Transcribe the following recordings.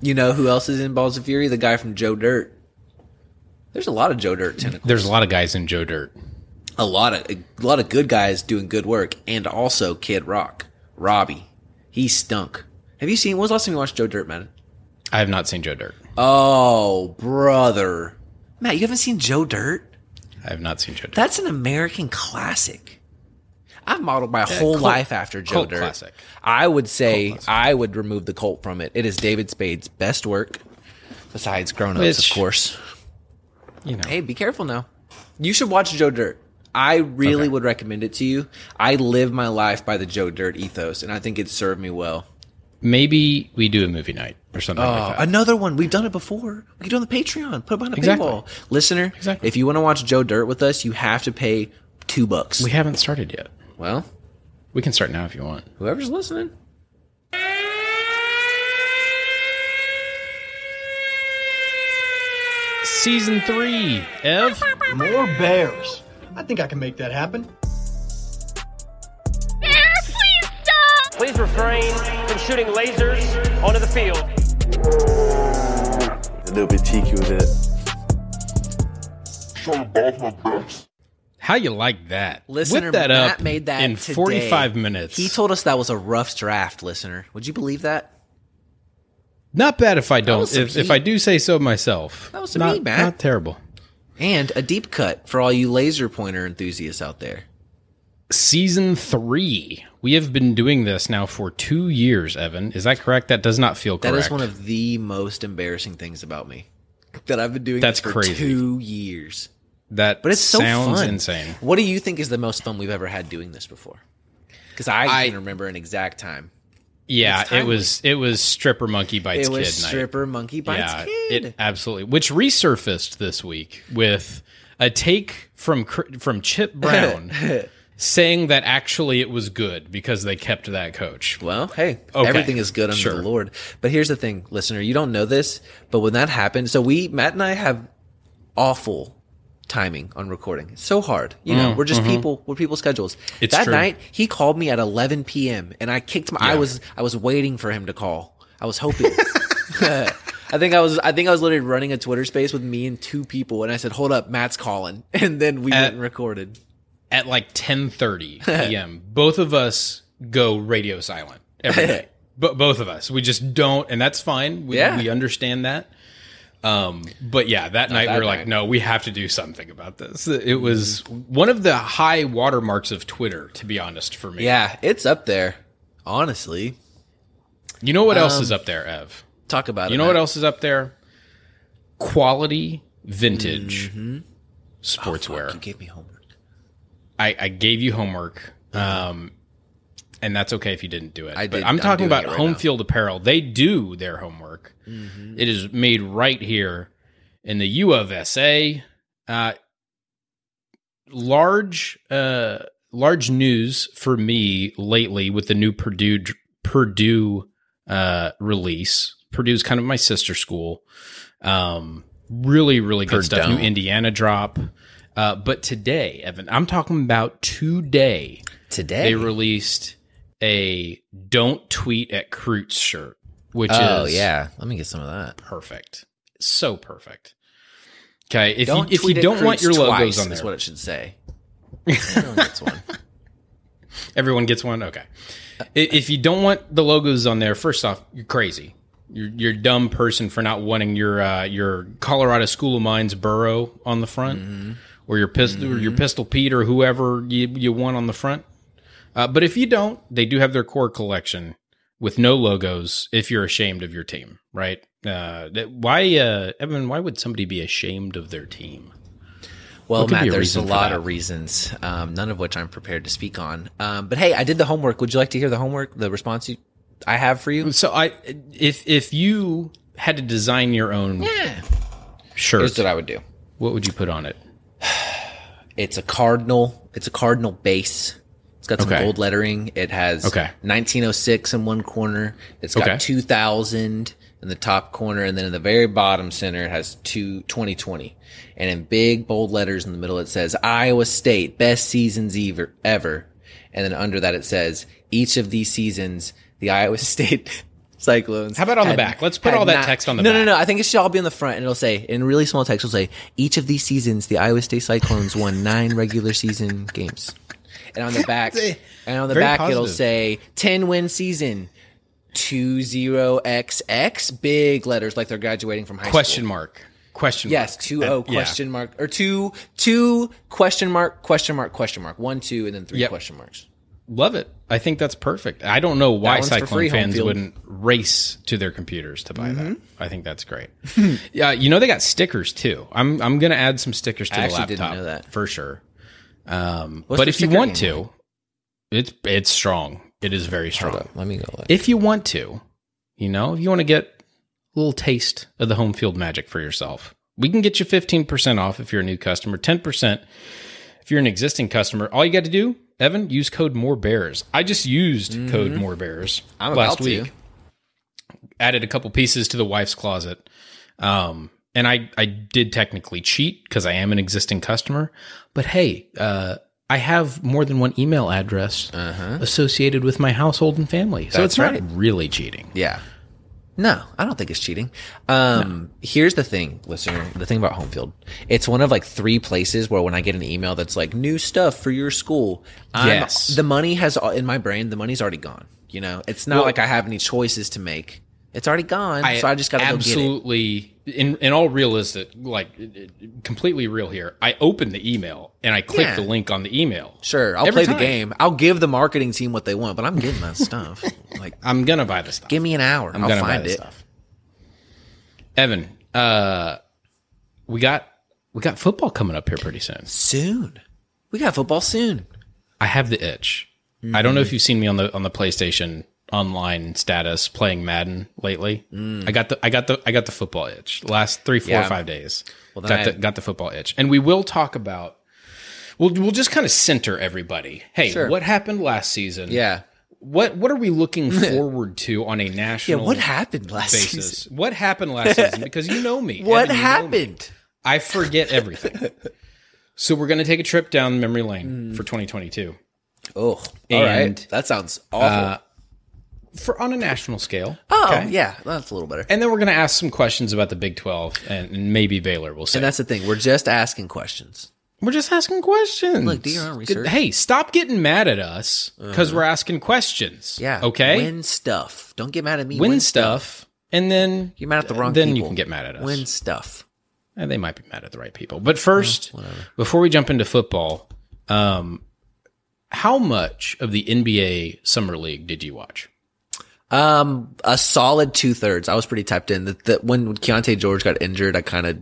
You know who else is in Balls of Fury? The guy from Joe Dirt. There's a lot of Joe Dirt tentacles. There's a lot of guys in Joe Dirt. a lot of a lot of good guys doing good work, and also Kid Rock, Robbie. He stunk. Have you seen? When was the last time you watched Joe Dirt, man? I have not seen Joe Dirt. Oh, brother, Matt, you haven't seen Joe Dirt? I have not seen Joe Dirt. That's an American classic. I've modeled my whole life after Joe Dirt. classic. I would say I would remove the cult from it. It is David Spade's best work, besides Grown Ups, Which- of course. you know, Hey, be careful now. You should watch Joe Dirt. I really Okay. would recommend it to you. I live my life by the Joe Dirt ethos, and I think it served me well. maybe we do a movie night or something Oh, like that. another one. We've done it before. We can do it on the Patreon. Put it behind a Exactly. paywall. Listener, Exactly. if you want to watch Joe Dirt with us, you have to pay two bucks. we haven't started yet. Well, We can start now if you want. whoever's listening. Season three, Ev. More bears. I think I can make that happen. Bear, please stop! Please refrain from shooting lasers onto the field. a little bit cheeky with it. How you like that? Listener, Whip that Matt up made that in today. 45 minutes. He told us that was a rough draft, listener. Would you believe that? Not bad if I don't. If, if. I do say so myself. That was some not, man. Not terrible. And a deep cut for all you laser pointer enthusiasts out there. Season three. We have been doing this now for two years, Evan. Is that correct? That does not feel That correct. is one of the most embarrassing things about me. That I've been doing That's crazy. two years. That But it's so sounds fun. insane. What do you think is the most fun we've ever had doing this before? Because I, I- can remember an exact time. Yeah, it was it was stripper monkey bites it was kid night. stripper monkey bites yeah, kid. it absolutely. Which resurfaced this week with a take from from Chip Brown saying that actually it was good because they kept that coach. Well, hey, Okay. everything is good under Sure. the Lord. But here's the thing, listener, you don't know this, but when that happened, so we, Matt and I have awful timing on recording. It's so hard. You know, we're just people, we're people's schedules. Mm-hmm. It's that true. night, he called me at 11 p.m. and I kicked my, I was, I was waiting for him to call. I was hoping. I think I was, I think I was literally running a Twitter space with me and two people. And I said, hold up, Matt's calling. And then we At- went and recorded. At like 10:30 p.m., both of us go radio silent every day. But both of us, we just don't, and that's fine. We, Yeah. we understand that. Um, but yeah, that night that we were like, no, we have to do something about this. It was one of the high watermarks of Twitter, to be honest, for me. Yeah, it's up there. Honestly, You know what else is up there, Ev? talk about it. You know what else is up there? Quality vintage sportswear. You gave me homework. I, I gave you homework, um, and that's okay if you didn't do it. I but did- I'm I'm talking about right home now. field apparel. They do their homework. It is made right here in the U of SA. Uh, large, uh, large news for me lately with the new Purdue Purdue uh, release. Purdue's kind of my sister school. Um, really, really good stuff. New Indiana drop. Uh, but today, Evan, I'm talking about today. Today, They released a "Don't tweet at Croots" shirt, which Oh is yeah, let me get some of that. perfect, so perfect. Okay, if Don't you if you don't want your logos on is there, what it should say. Everyone gets one. everyone gets one. Okay, if you don't want the logos on there, first off, you're crazy. You're you're a dumb person for not wanting your uh, your Colorado School of Mines burro on the front, Mm-hmm. or your pistol or your Pistol Pete or whoever you you want on the front. Uh, but if you don't, they do have their core collection with no logos. If you're ashamed of your team, right? Uh, that- why, uh, Evan? Why would somebody be ashamed of their team? Well, Matt, a there's a lot of reasons, um, none of which I'm prepared to speak on. Um, but hey, I did the homework. Would you like to hear the homework, the response you, I have for you? So I, if if you had to design your own Yeah. shirt, Here's what I would do. what would you put on it? It's a cardinal. It's a cardinal base. It's got some Okay. gold lettering. It has Okay. 1906 in one corner. It's got Okay. 2000 in the top corner, and then in the very bottom center, it has two 2020. And in big bold letters in the middle, it says Iowa State best seasons ever ever. And then under that, it says each of these seasons, the Iowa State Cyclones. How about on the back? Let's put all that text on the no, back. No, no, I think it should all be on the front, and it'll say in really small text. It'll say each of these seasons, the Iowa State Cyclones won nine regular season games, and on the back, and on the Very back, it'll say ten win season, two zero XX, big letters like they're graduating from high school. Question school. mark. Question Yes, mark. two Uh, O yeah. question mark or two two question mark question mark question mark one two and then three Yep. question marks. Love it. I think that's perfect. I don't know why Cyclone free, fans wouldn't race to their computers to buy Mm-hmm. that. I think that's great. yeah, you know they got stickers too. I'm I'm gonna add some stickers to I the actually laptop. didn't know that. for sure. Um, What's but if you sticker want game to, it's it's strong. It is very strong. Let me go. Look. If you want to, you know, if you want to get a little taste of the home field magic for yourself, we can get you 15% off if you're a new customer, 10% if you're an existing customer. All you got to do, Evan, use code More Bears. I just used code More Bears Mm-hmm. I'm last about to. week. Added a couple pieces to the wife's closet. Um, and I, I did technically cheat because I am an existing customer. But hey, uh, I have more than one email address associated with my household and family. So Uh-huh. That's it's not right. really cheating. Yeah. No, I don't think it's cheating. Um, here's the thing, listener. The thing about home field, it's one of like three places where when I get an email that's like new stuff for your school, I'm, Yes. the money has in my brain. The money's already gone. You know, it's not Well- like I have any choices to make. It's already gone, so I just got to go get it. absolutely in in all realistic like completely real here. I open the email and I click Yeah. the link on the email. Sure, I'll Every play time. the game. I'll give the marketing team what they want, but I'm getting that stuff. Like, I'm gonna buy the stuff. give me an hour. I'm I'll gonna buy find the it. stuff. Evan, uh, we got we got football coming up here pretty soon. soon. We got football soon. I have the itch. I don't know if you've seen me on the on the PlayStation online status playing Madden lately. I got the I got the I got the football itch. Last three, four, Yeah. five days. Well, got I- the got the football itch. And we will talk about we'll we'll just kind of center everybody. Hey, Sure. what happened last season? Yeah. What what are we looking forward to on a national? Yeah. What happened last basis? season? What happened last season? Because you know me. What Evan, know me. happened? I forget everything. so we're going to take a trip down memory lane for 2022 Oh, all And, right. That sounds awful. uh, for on a national scale. oh, okay. yeah. That's a little better. And then we're going to ask some questions about the Big 12 and, and maybe Baylor. We'll say. And that's the thing. We're just asking questions. we're just asking questions. Look, do your own research. Hey, stop getting mad at us because we're asking questions. Yeah. Okay. Win stuff. Don't get mad at me. Win, stuff. And then You're mad at the wrong then people. you can get mad at us. Win stuff. And they might be mad at the right people. But first, before we jump into football, um, how much of the NBA Summer League did you watch? Um, a solid two thirds. I was pretty typed in. That when Keyonte George got injured, I kind of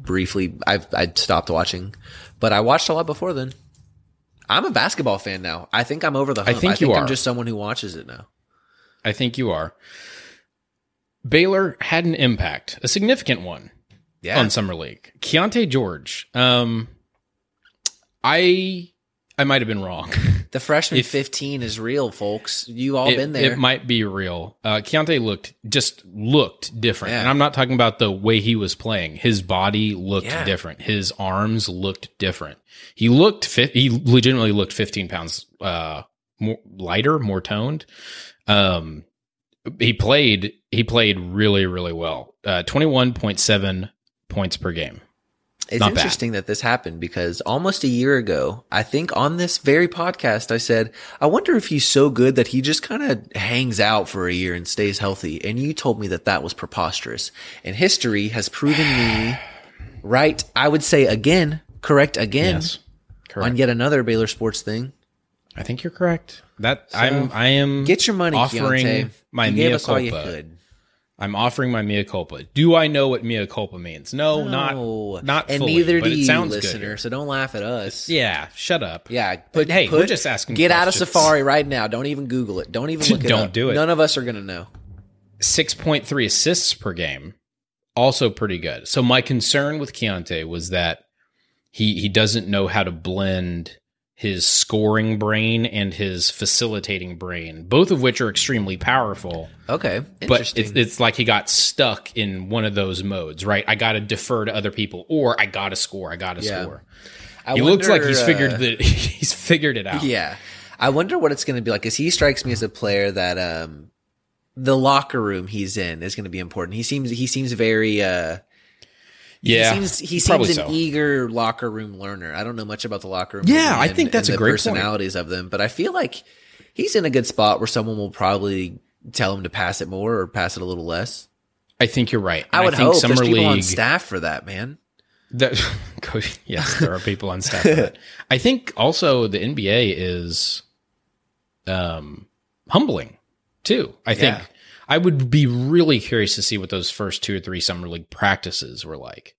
briefly I I stopped watching, but I watched a lot before then. I'm a basketball fan now. I think I'm over the hump. think I think you I'm are. just someone who watches it now. I think you are. Baylor had an impact, a significant one Yeah. on Summer League. Keyonte George. Um, I I might have been wrong. the freshman if- 15 is real, folks. You all it, been there. It might be real. Uh, Keyonte looked just looked different, Yeah. and I'm not talking about the way he was playing. His body looked Yeah. different. His arms looked different. He looked fit. He legitimately looked 15 pounds uh, more lighter, more toned. Um, he played. He played really, really well. Uh, 21.7 points per game. It's Not bad. interesting that this happened because almost a year ago, I think on this very podcast, I said, I wonder if he's so good that he just kind of hangs out for a year and stays healthy. And you told me that that was preposterous. And history has proven me right. I would say again, correct again Yes, correct. on yet another Baylor sports thing. I think you're correct. That I'm. I am. Get your money, offering Keyonte. my you gave us all you could. I'm offering my mea culpa. Do I know what mea culpa means? No, No. not not and fully, neither but do it you, sounds listener. good. So don't laugh at us. Yeah, shut up. Yeah, put, hey, put- we're just asking. Get out of. Safari right now. Don't even Google it. Don't even look it Don't up. do it. None of us are gonna know. Six point three assists per game, also pretty good. So my concern with Keyonte was that he he doesn't know how to blend his scoring brain and his facilitating brain, both of which are extremely powerful. Okay, but it's, it's like he got stuck in one of those modes, right? I got to defer to other people, or I got to score. I got to Yeah. score. I He looks like wonder, he's uh, figured that he's figured it out. Yeah, I wonder what it's going to be like. Because he strikes me as a player that um the locker room he's in is going to be important. He seems he seems very uh Yeah, he seems he seems an so. eager locker room learner. I don't know much about the locker room. Yeah, I and- think that's a great point. personalities of them, but I feel like he's in a good spot where someone will probably tell him to pass it more or pass it a little less. I think you're right. I And would think hope summer there's people on staff for that, man. That, yes, there are people on staff. I think also the NBA is um, humbling too. I think Yeah. I would be really curious to see what those first two or three summer league practices were like.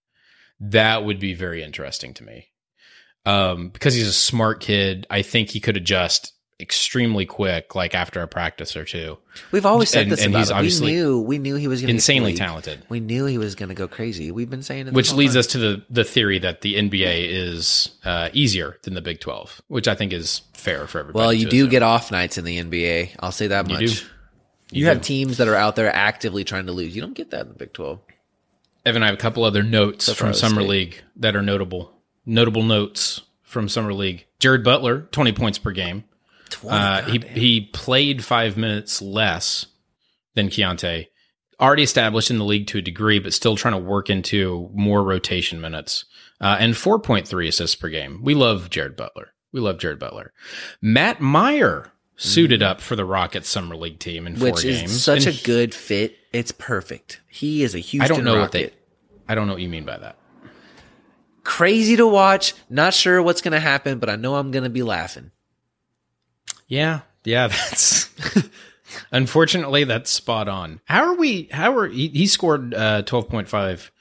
That would be very interesting to me. Um, because he's a smart kid, I think he could adjust extremely quick, like after a practice or two. We've always said And- this and about him. obviously we knew we knew he was to Insanely talented. We knew he was going to go crazy. We've been saying it, Which leads us to the the theory that the NBA is uh, easier than the Big Twelve, which I think is fair for everybody. Well, you do assume. get off nights in the NBA. I'll say that You much. do. You, have teams that are out there actively trying to lose. You don't get that in the Big Twelve. Evan, I have a couple other notes So from Summer state. League that are notable. Notable notes from Summer League. Jared Butler, twenty points per game. Uh, he he played five minutes less than Keontae. Already established in the league to a degree, but still trying to work into more rotation minutes. Uh, and 4.3 assists per game. We love Jared Butler. We love Jared Butler. Matt Mayer suited up for the Rockets summer league team in four Mm. which games. is such And a good fit. It's perfect. He is a Houston I don't know Rocket. what they. I don't know what you mean by that. Crazy to watch. Not sure what's going to happen, but I know I'm going to be laughing. Yeah, yeah, that's unfortunately that's spot on. How are we? How are he, he scored uh, twelve point five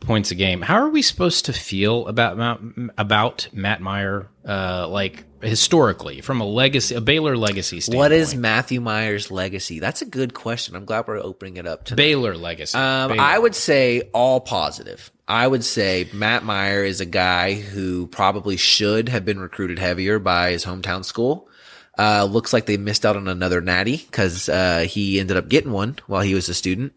points a game? How are we supposed to feel about about Matt Mayer? Uh, like historically, from a legacy, a Baylor legacy standpoint. What is Matthew Mayer's legacy? That's a good question. I'm glad we're opening it up to Baylor legacy? Um, Baylor. I would say all positive. I would say Matt Mayer is a guy who probably should have been recruited heavier by his hometown school. Uh, looks like they missed out on another natty because uh, he ended up getting one while he was a student.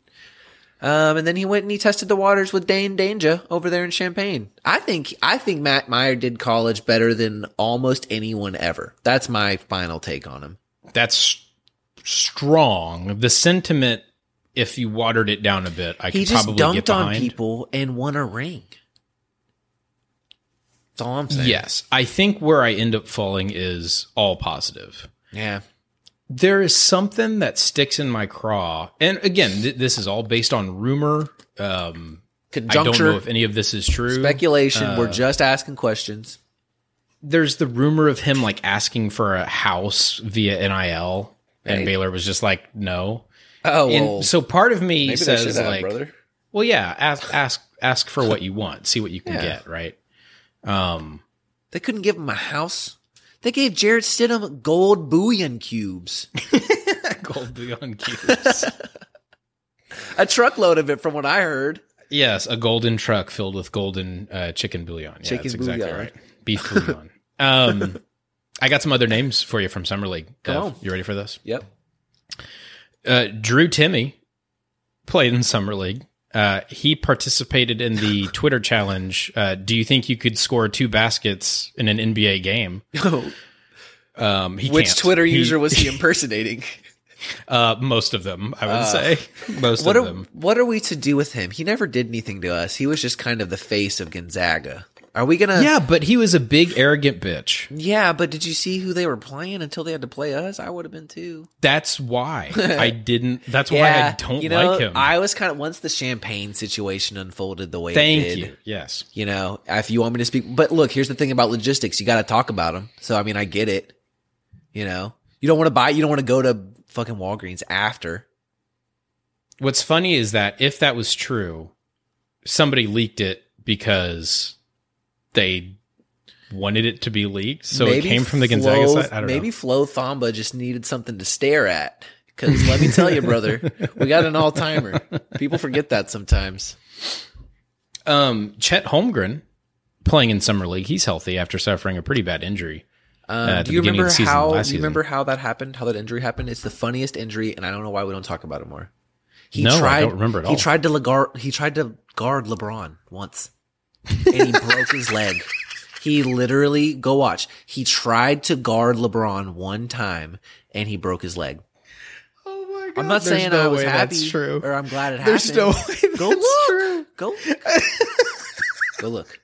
Um, and then he went and he tested the waters with Dain Dainja over there in Champaign. I think I think Matt Mayer did college better than almost anyone ever. That's my final take on him. that's strong. The sentiment, if you watered it down a bit, I He could just probably get dunked on people and won a ring. That's all I'm saying. Yes, I think where I end up falling is all positive. Yeah. There is something that sticks in my craw, and again, th- this is all based on rumor. Um, I don't know if any of this is true. speculation. Uh, We're just asking questions. There's the rumor of him like asking for a house via NIL, and. Baylor was just like, no. Oh, And well, so part of me maybe they should says like, brother. well, yeah, ask ask ask for what you want, see what you can Yeah. get, right? Um, They couldn't give him a house. They gave Jarrett Stidham gold bullion cubes, gold beyond cubes. a truckload of it, from what I heard. Yes, a golden truck filled with golden uh, chicken bouillon. Yeah, Chicken that's exactly bouillon. right. Beef bouillon. um, I got some other names for you from Summer League. Come on. You ready for this? Yep. Uh, Drew Timme played in Summer League. Uh, he participated in the Twitter challenge. Uh, do you think you could score two baskets in an NBA game? No. Um, he Which can't. Twitter He- user was he impersonating? Uh, most of them, I would say. Most what of are them. what are we to do with him? He never did anything to us. He was just kind of the face of Gonzaga. Are we gonna? Yeah, but he was a big arrogant bitch. Yeah, but did you see who they were playing until they had to play us? I would have been too. That's why I didn't. That's why I don't you know, like him. I was kind of once the champagne situation unfolded the way Thank it did. you. Yes. You know, if you want me to speak, but look, here's the thing about logistics: you got to talk about them. So I mean, I get it. You know, you don't want to buy, you don't want to go to fucking Walgreens after. What's funny is that if that was true, somebody leaked it because they wanted it to be leaked. So it came from the Gonzaga Flo- side. I don't maybe know. Flo Thamba just needed something to stare at. Because let me tell you, brother, we got an all timer. People forget that sometimes. Um, Chet Holmgren playing in summer league. He's healthy after suffering a pretty bad injury. Um, at do you remember season, how? Do you remember how that happened? How that injury happened? It's the funniest injury, and I don't know why we don't talk about it more. He No, I don't remember at all. He tried to guard. He tried to guard LeBron once, and he broke his leg. He literally go watch. He tried to guard LeBron one time, and he broke his leg. Oh my god! I'm not There's saying no I was happy that's true. or I'm glad it There's happened. no way Go that's look. true. Go. look. Go look.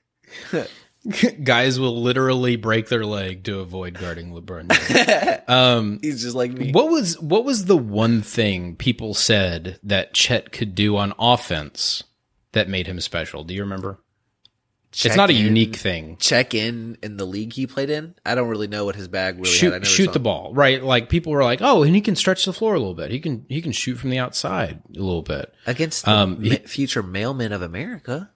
Guys will literally break their leg to avoid guarding LeBron. Um, He's just like me. what was what was the one thing people said that Chet could do on offense that made him special? Do you remember? It's Check not a in- unique thing. Check in in the league he played in. I don't really know what his bag really shoot had. I never shoot the ball right like people were like oh and he can stretch the floor a little bit he can he can shoot from the outside a little bit against the Um, he- future mailman of America.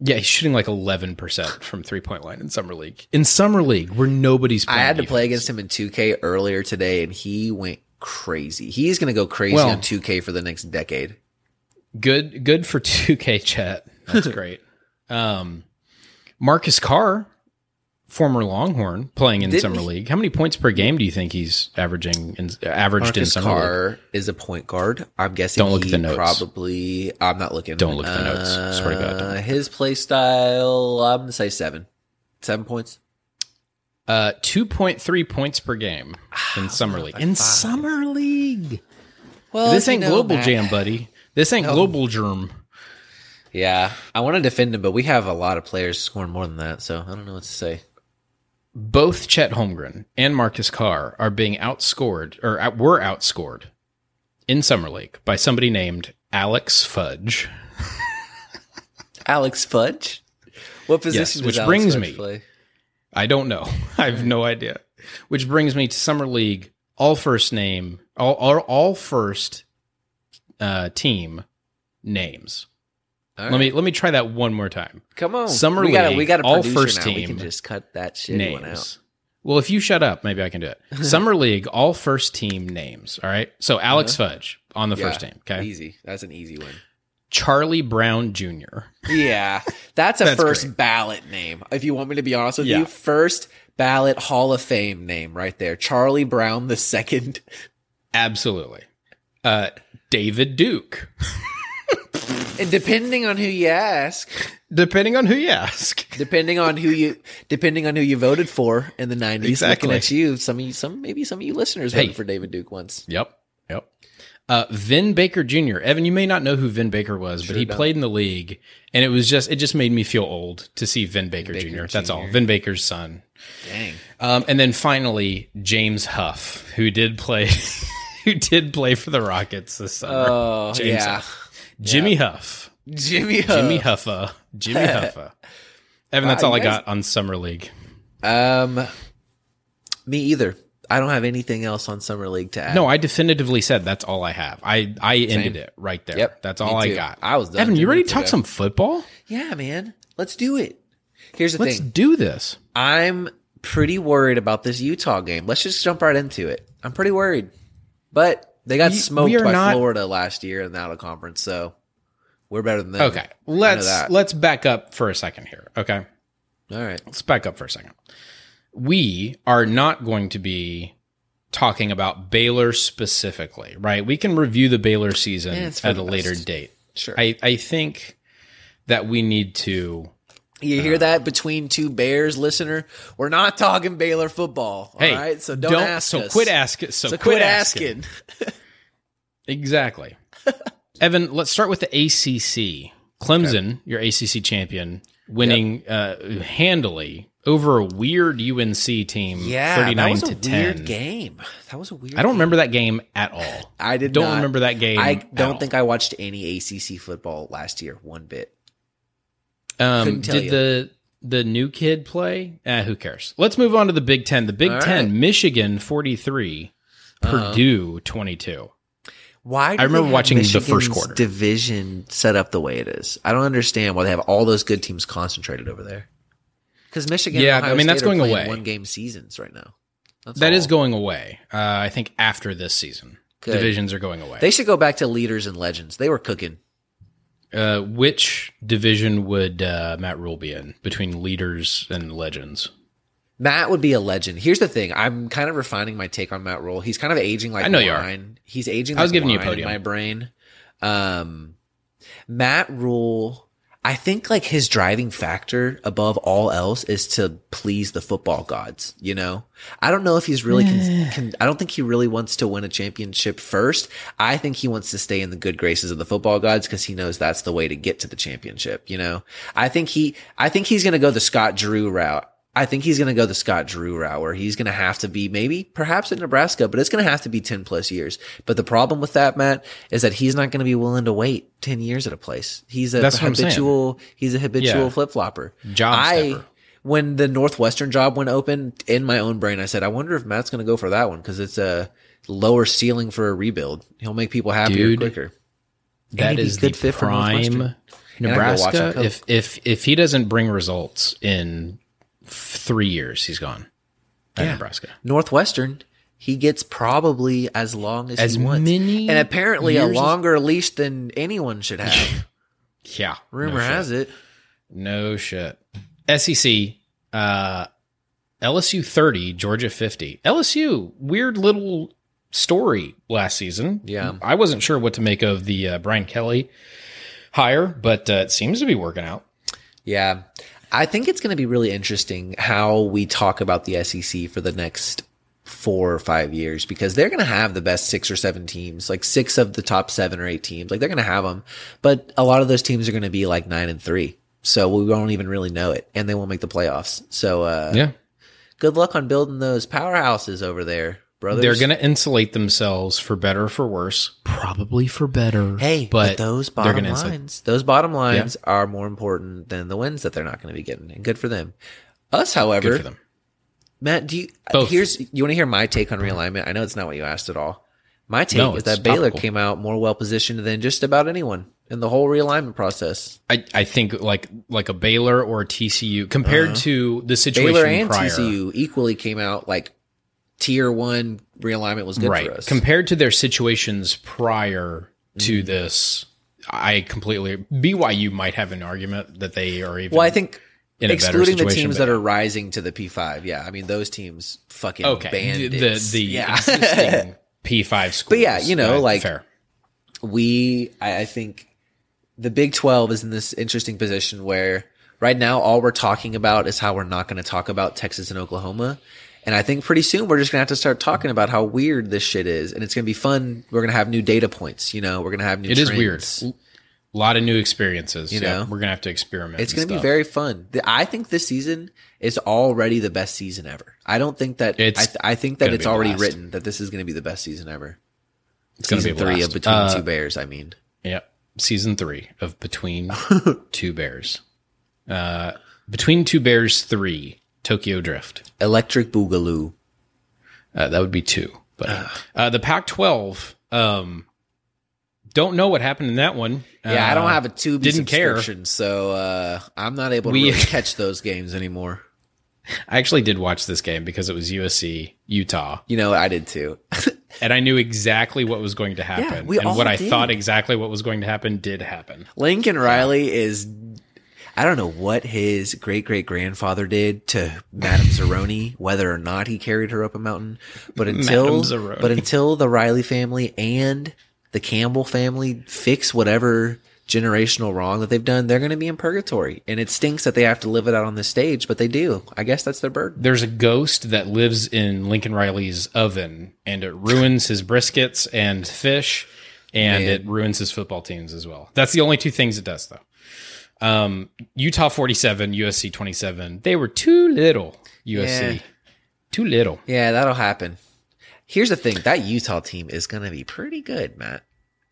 yeah he's shooting like 11% from three point line in summer league in summer league where nobody's I had to play against him in 2K earlier today, and he went crazy. He's going to go crazy Well- on 2K for the next decade. good good for 2k Chet that's great um marcus carr former longhorn playing in Didn't summer he- league how many points per game do you think he's averaging in averaged in Marcus summer league Carr is a point guard. I'm guessing Don't look at the notes. probably. I'm not looking. Don't look at the notes. Swear to God. Uh, His play style. I'm gonna say seven. Seven points. uh 2.3 points per game in summer league in summer league Well, this ain't global jam, buddy. This ain't global germ. Yeah, I want to defend him, but we have a lot of players scoring more than that, so I don't know what to say. Both Chet Holmgren and Marcus Carr are being outscored, or out, were outscored in summer league by somebody named Alex Fudge. Alex Fudge. What position? which does Alex brings Fudge me- Play? I don't know. I have no idea. Which brings me to summer league. All first name, all all, all first uh, team names. All Let right. me let me try that one more time. come on. Summer we got League, we got a all first now. We team can just cut that shit one out. names. Well, if you shut up, maybe I can do it. Summer League, all first team names. All right. So Alex Fudge on the Uh-huh. Yeah, first team. Okay. easy. That's an easy one. Charlie Brown Jr. Yeah, that's a That's first great. ballot name. If you want me to be honest with Yeah. you, first ballot Hall of Fame name right there. Charlie Brown the second. Absolutely. Uh, David Duke. And depending on who you ask, Depending on who you ask. depending on who you depending on who you voted for in the nineties, Exactly. looking at you, some of you, some maybe some of you listeners Hey. voted for David Duke once. Yep. Yep. Uh, Vin Baker Jr. Evan, you may not know who Vin Baker was, but he don't. played in the league, and it was just it just made me feel old to see Vin Baker, Baker Jr. That's all. Vin Baker's son. Dang. Um, and then finally James Huff, who did play, who did play for the Rockets this summer. Oh James yeah, Huff. Jimmy Huff, Jimmy. Huff. Jimmy Huffa, Jimmy Huffa. Evan, that's Wow, all I guys- got on summer league. Um, me either. I don't have anything else on summer league to add. No, I definitively said that's all I have. I I ended it right there. Yep, that's all I got. I was done Evan, you ready to talk some football? Yeah, man. Let's do it. Here's the thing. Let's do this. I'm pretty worried about this Utah game. Let's just jump right into it. I'm pretty worried. But they got We- smoked we by not- Florida last year in the out of conference, so we're better than them. Okay, let's let's back up for a second here. Okay, All right. let's back up for a second. We are not going to be talking about Baylor specifically, right? We can review the Baylor season Yeah, at a the later best. date. Sure. I I think that we need to. You hear that between two Bears listener? We're not talking Baylor football. Hey, all right. So don't, ask So us. quit asking. So, So quit, asking. asking. Exactly. Evan, let's start with the ACC. Clemson, your ACC champion, winning uh, handily over a weird UNC team, Yeah, thirty-nine that was to a ten. weird game. That was a weird. I don't game. remember that game at all. I did don't not. remember that game. I don't all. think I watched any ACC football last year one bit. Um, did you. the the new kid play? Eh, who cares? Let's move on to the Big Ten. The Big All Ten: right. Michigan forty-three, Purdue twenty-two. Why? do I remember watching the first quarter. Division set up the way it is. I don't understand why they have all those good teams concentrated over there. Because Michigan, Yeah, I mean, that's State are going away. One game seasons right now. That's That is all. going away. Uh, I think after this season, Good. divisions are going away. They should go back to leaders and legends. They were cooking. Uh, which division would uh, Matt Rhule be in between leaders and legends? Matt would be a legend. Here's the thing. I'm kind of refining my take on Matt Rhule. He's kind of aging like I know you are. wine. He's aging. Like I was giving you a wine in podium. my brain. Um, Matt Rhule. I think like his driving factor above all else is to please the football gods, you know? I don't know if he's really, can, can, I don't think he really wants to win a championship first. I think he wants to stay in the good graces of the football gods because he knows that's the way to get to the championship, you know? I think he, I think he's going to go the Scott Drew route. I think he's going to go the Scott Drew route where he's going to have to be maybe perhaps in Nebraska, but it's going to have to be 10 plus years. But the problem with that, Matt, is that he's not going to be willing to wait 10 years at a place. He's a That's what I'm saying. habitual, he's a habitual Yeah. flip flopper. Job I, stepper. when the Northwestern job went open in my own brain, I said, I wonder if Matt's going to go for that one because it's a lower ceiling for a rebuild. He'll make people happier Dude, quicker. That is good the fit for prime And I'd go watch him Nebraska. If if if he doesn't bring results in three years, he's gone. At Yeah. Nebraska. Northwestern, he gets probably as long as, As he wants. many and apparently a years as- longer leash than anyone should have. Yeah. Rumor no has it. No shit. SEC, uh, LSU 30, Georgia 50. LSU, weird little story last season. Yeah. I wasn't sure what to make of the uh, Brian Kelly hire, but uh, it seems to be working out. Yeah. I think it's going to be really interesting how we talk about the SEC for the next four or five years because they're going to have the best six or seven teams, like six of the top seven or eight teams. Like they're going to have them, but a lot of those teams are going to be like nine and three. So we won't even really know it and they won't make the playoffs. So, uh, Yeah. good luck on building those powerhouses over there, brothers. They're going to insulate themselves for better or for worse. Probably for better. Hey, but, but those bottom gonna insulate- lines, those bottom lines are more important than the wins that they're not going to be getting. And good for them. Us, however, Good for them. Matt, do you Both. here's you want to hear my take on realignment? I know it's not what you asked at all. My take No, is that Baylor topical. came out more well positioned than just about anyone in the whole realignment process. I, I think like like a Baylor or a TCU compared to the situation Uh-huh. Baylor and prior. TCU equally came out like tier one realignment was good right. for us. Compared to their situations prior Mm. to this, I completely BYU might have an argument that they are even. well, I think in excluding the teams that are rising to the P5, yeah, I mean those teams fucking okay. The bandits. the, the yeah. existing P five schools. But yeah, you know, Uh, like- fair. we I, I think the Big Twelve is in this interesting position where right now all we're talking about is how we're not going to talk about Texas and Oklahoma. And I think pretty soon we're just gonna have to start talking about how weird this shit is, and it's gonna be fun. We're gonna have new data points, you know. We're gonna have new. It is trends. weird. A lot of new experiences. You yeah, know? we're gonna have to experiment. It's going to be very fun. I think this season is already the best season ever. I don't think that It's I, th- I think that it's already blast. written that this is going to be the best season ever. It's gonna be three of Between Uh, Two Bears. I mean, Yeah, season three of Between Two Bears. Uh, Between Two Bears three, Tokyo Drift. Electric Boogaloo. Uh, that would be two. But uh, the Pac-12, um, don't know what happened in that one. Yeah, I don't Uh, have a Tubi didn't care. so uh, I'm not able to We- really catch those games anymore. I actually did watch this game because it was USC Utah, You know, I did too. and I knew exactly what was going to happen. we and all what I thought exactly what was going to happen did happen. Lincoln Riley is. I don't know what his great great grandfather did to Madame Zeroni, whether or not he carried her up a mountain. But until but until the Riley family and the Campbell family fix whatever generational wrong that they've done, they're going to be in purgatory. And it stinks that they have to live it out on this stage, but they do. I guess that's their burden. There's a ghost that lives in Lincoln Riley's oven, and it ruins his briskets and fish, and Man. it ruins his football teams as well. That's the only two things it does, though. Um, Utah 47, USC 27. They were too little, USC. Yeah. Too little. Yeah, that'll happen. Here's the thing: that Utah team is going to be pretty good, Matt.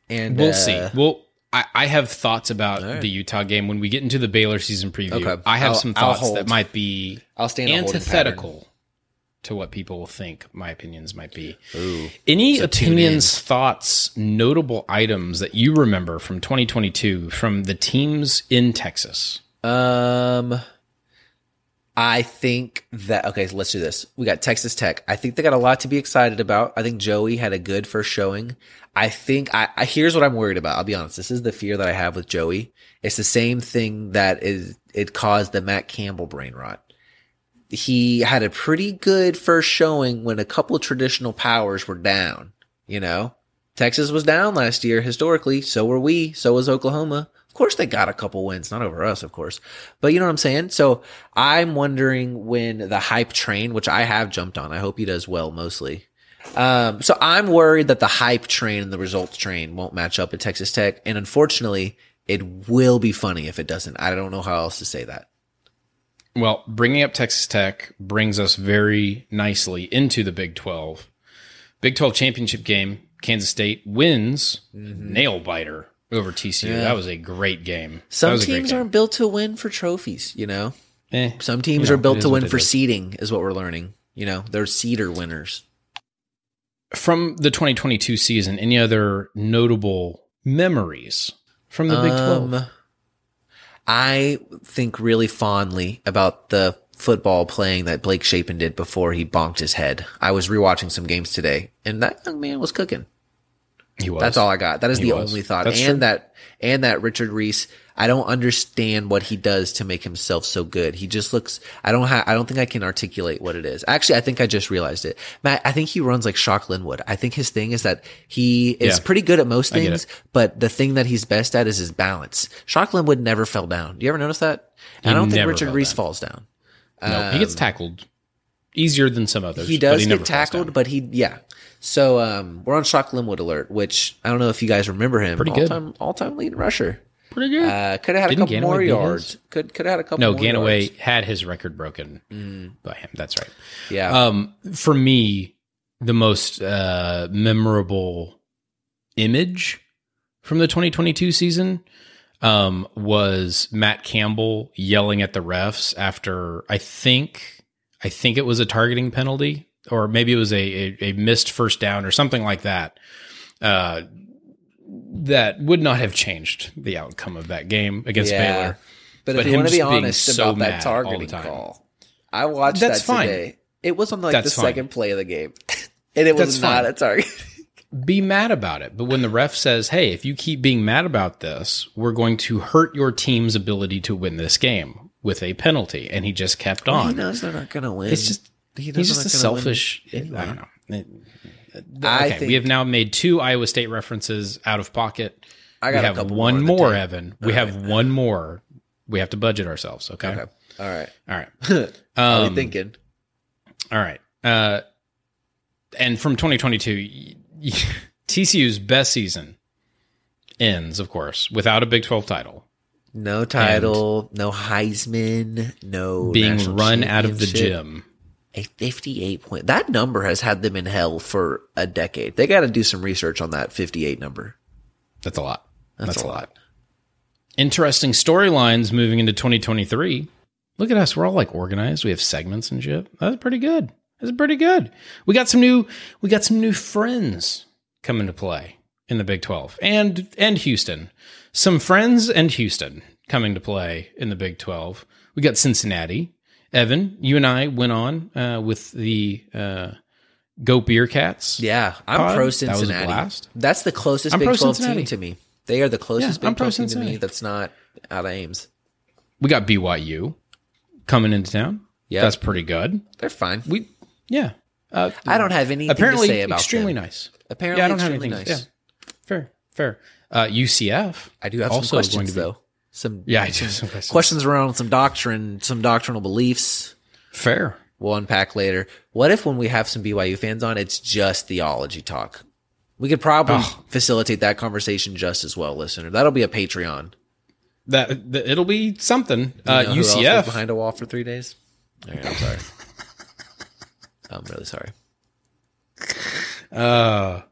And We'll uh, see. Well, I, I have thoughts about right. the Utah game when we get into the Baylor season preview. Okay. I have I'll- some thoughts that might be I'll stand antithetical to what people will think my opinions might be. Ooh. Any So opinions, thoughts, notable items that you remember from 2022 from the teams in Texas? Um, I think that okay. So let's do this. We got Texas Tech. I think they got a lot to be excited about. I think Joey had a good first showing. I think I, I here's what I'm worried about. I'll be honest. This is the fear that I have with Joey. It's the same thing that is it caused the Matt Campbell brain rot. He had a pretty good first showing when a couple traditional powers were down. You know, Texas was down last year historically. So were we. So was Oklahoma. Of course, they got a couple wins, not over us, of course, but you know what I'm saying? So I'm wondering when the hype train, which I have jumped on, I hope he does well mostly. Um, so I'm worried that the hype train and the results train won't match up at Texas Tech. And unfortunately, it will be funny if it doesn't. I don't know how else to say that. Well, bringing up Texas Tech brings us very nicely into the Big 12. Big 12 championship game, Kansas State wins nail biter over TCU. That was a great game. Some was a great teams game. aren't built to win for trophies, you know? Eh, Some teams You know, are built to win for is. seeding, is what we're learning. You know, they're seeder winners. from the 2022 season, any other notable memories from the Big 12? I think really fondly about the football playing that Blake Shapen did before he bonked his head. I was rewatching some games today, and that young man was cooking. He was. That's all I got. That is He the was. only thought. That's and true. that and that Richard Reese, I don't understand what he does to make himself so good. He just looks I don't have I don't think I can articulate what it is. Actually, I think I just realized it. Matt, I think he runs like Shock Linwood. I think his thing is that he is Yeah. pretty good at most things, but the thing that he's best at is his balance. Shock Linwood never fell down. Do you ever notice that? He I don't think Richard Reese down. falls down. No, he gets tackled easier than some others. Um, He does never get tackled, but he yeah. So um, we're on Shock Linwood alert, which I don't know if you guys remember him. Pretty all good. time all time leading rusher. pretty good. Uh, could have had a Didn't couple Ganaway more yards. Could could have had a couple. no, more Ganaway yards. Mm. had his record broken by him. That's right. Yeah, Um, for me, the most uh, memorable image from the 2022 season um, was Matt Campbell yelling at the refs after I think I think it was a targeting penalty or maybe it was a, a, a missed first down or something like that. Uh, that would not have changed the outcome of that game against Yeah. Baylor. but, but if you want to be honest so about that targeting call, I watched That's that fine. today. It was on like That's the fine. second play of the game, and it was That's not fine. a target. be mad about it. But when the ref says, "Hey, if you keep being mad about this, we're going to hurt your team's ability to win this game with a penalty," and he just kept he on. knows they're not going to win. It's just He he's just a not gonna win selfish. anyway. I don't know. It- I okay, think- we have now made two Iowa State references out of pocket. I We got a have one more, more, in the tank. Evan. We have one more. We have to budget ourselves. Okay. Okay, all right. All right. What are Um, you thinking? All right. Uh, and from 2022, y- y- TCU's best season ends, of course, without a Big 12 title, No title, no Heisman, no being run out of the gym. A 58 point. That number has had them in hell for a decade. They got to do some research on that 58 number. That's a lot. That's, That's a a lot. Interesting storylines moving into 2023. Look at us. We're all like organized. We have segments and shit. That's pretty good. That's pretty good. We got some new we got some new friends coming to play in the Big 12 and and Houston. Some friends and Houston coming to play in the Big 12. We got Cincinnati. Evan, you and I went on uh, with the uh, Go Beer Cats. Yeah, I'm Pod? pro That was a Cincinnati. blast. That's the closest I'm Big pro 12 Cincinnati. team to me. They are the closest Yeah, Big pro 12 team to me that's not out of Ames. We got BYU coming into town. Yeah, That's pretty good. They're fine. We yeah. Uh, I don't have anything apparently to say about extremely them. nice. Apparently yeah, I don't have extremely anything. nice. Yeah, fair, fair. Uh, UCF. I do have also some questions going to be, though. Some Yeah, I do some questions. questions around some doctrine, some doctrinal beliefs. Fair. We'll unpack later. What if when we have some BYU fans on, it's just theology talk? We could probably Oh. facilitate that conversation just as well, listener. That'll be a Patreon. That, that it'll be something. Uh, You know who else was UCF. behind a wall for three days. Okay, I'm sorry. I'm really sorry. Uh,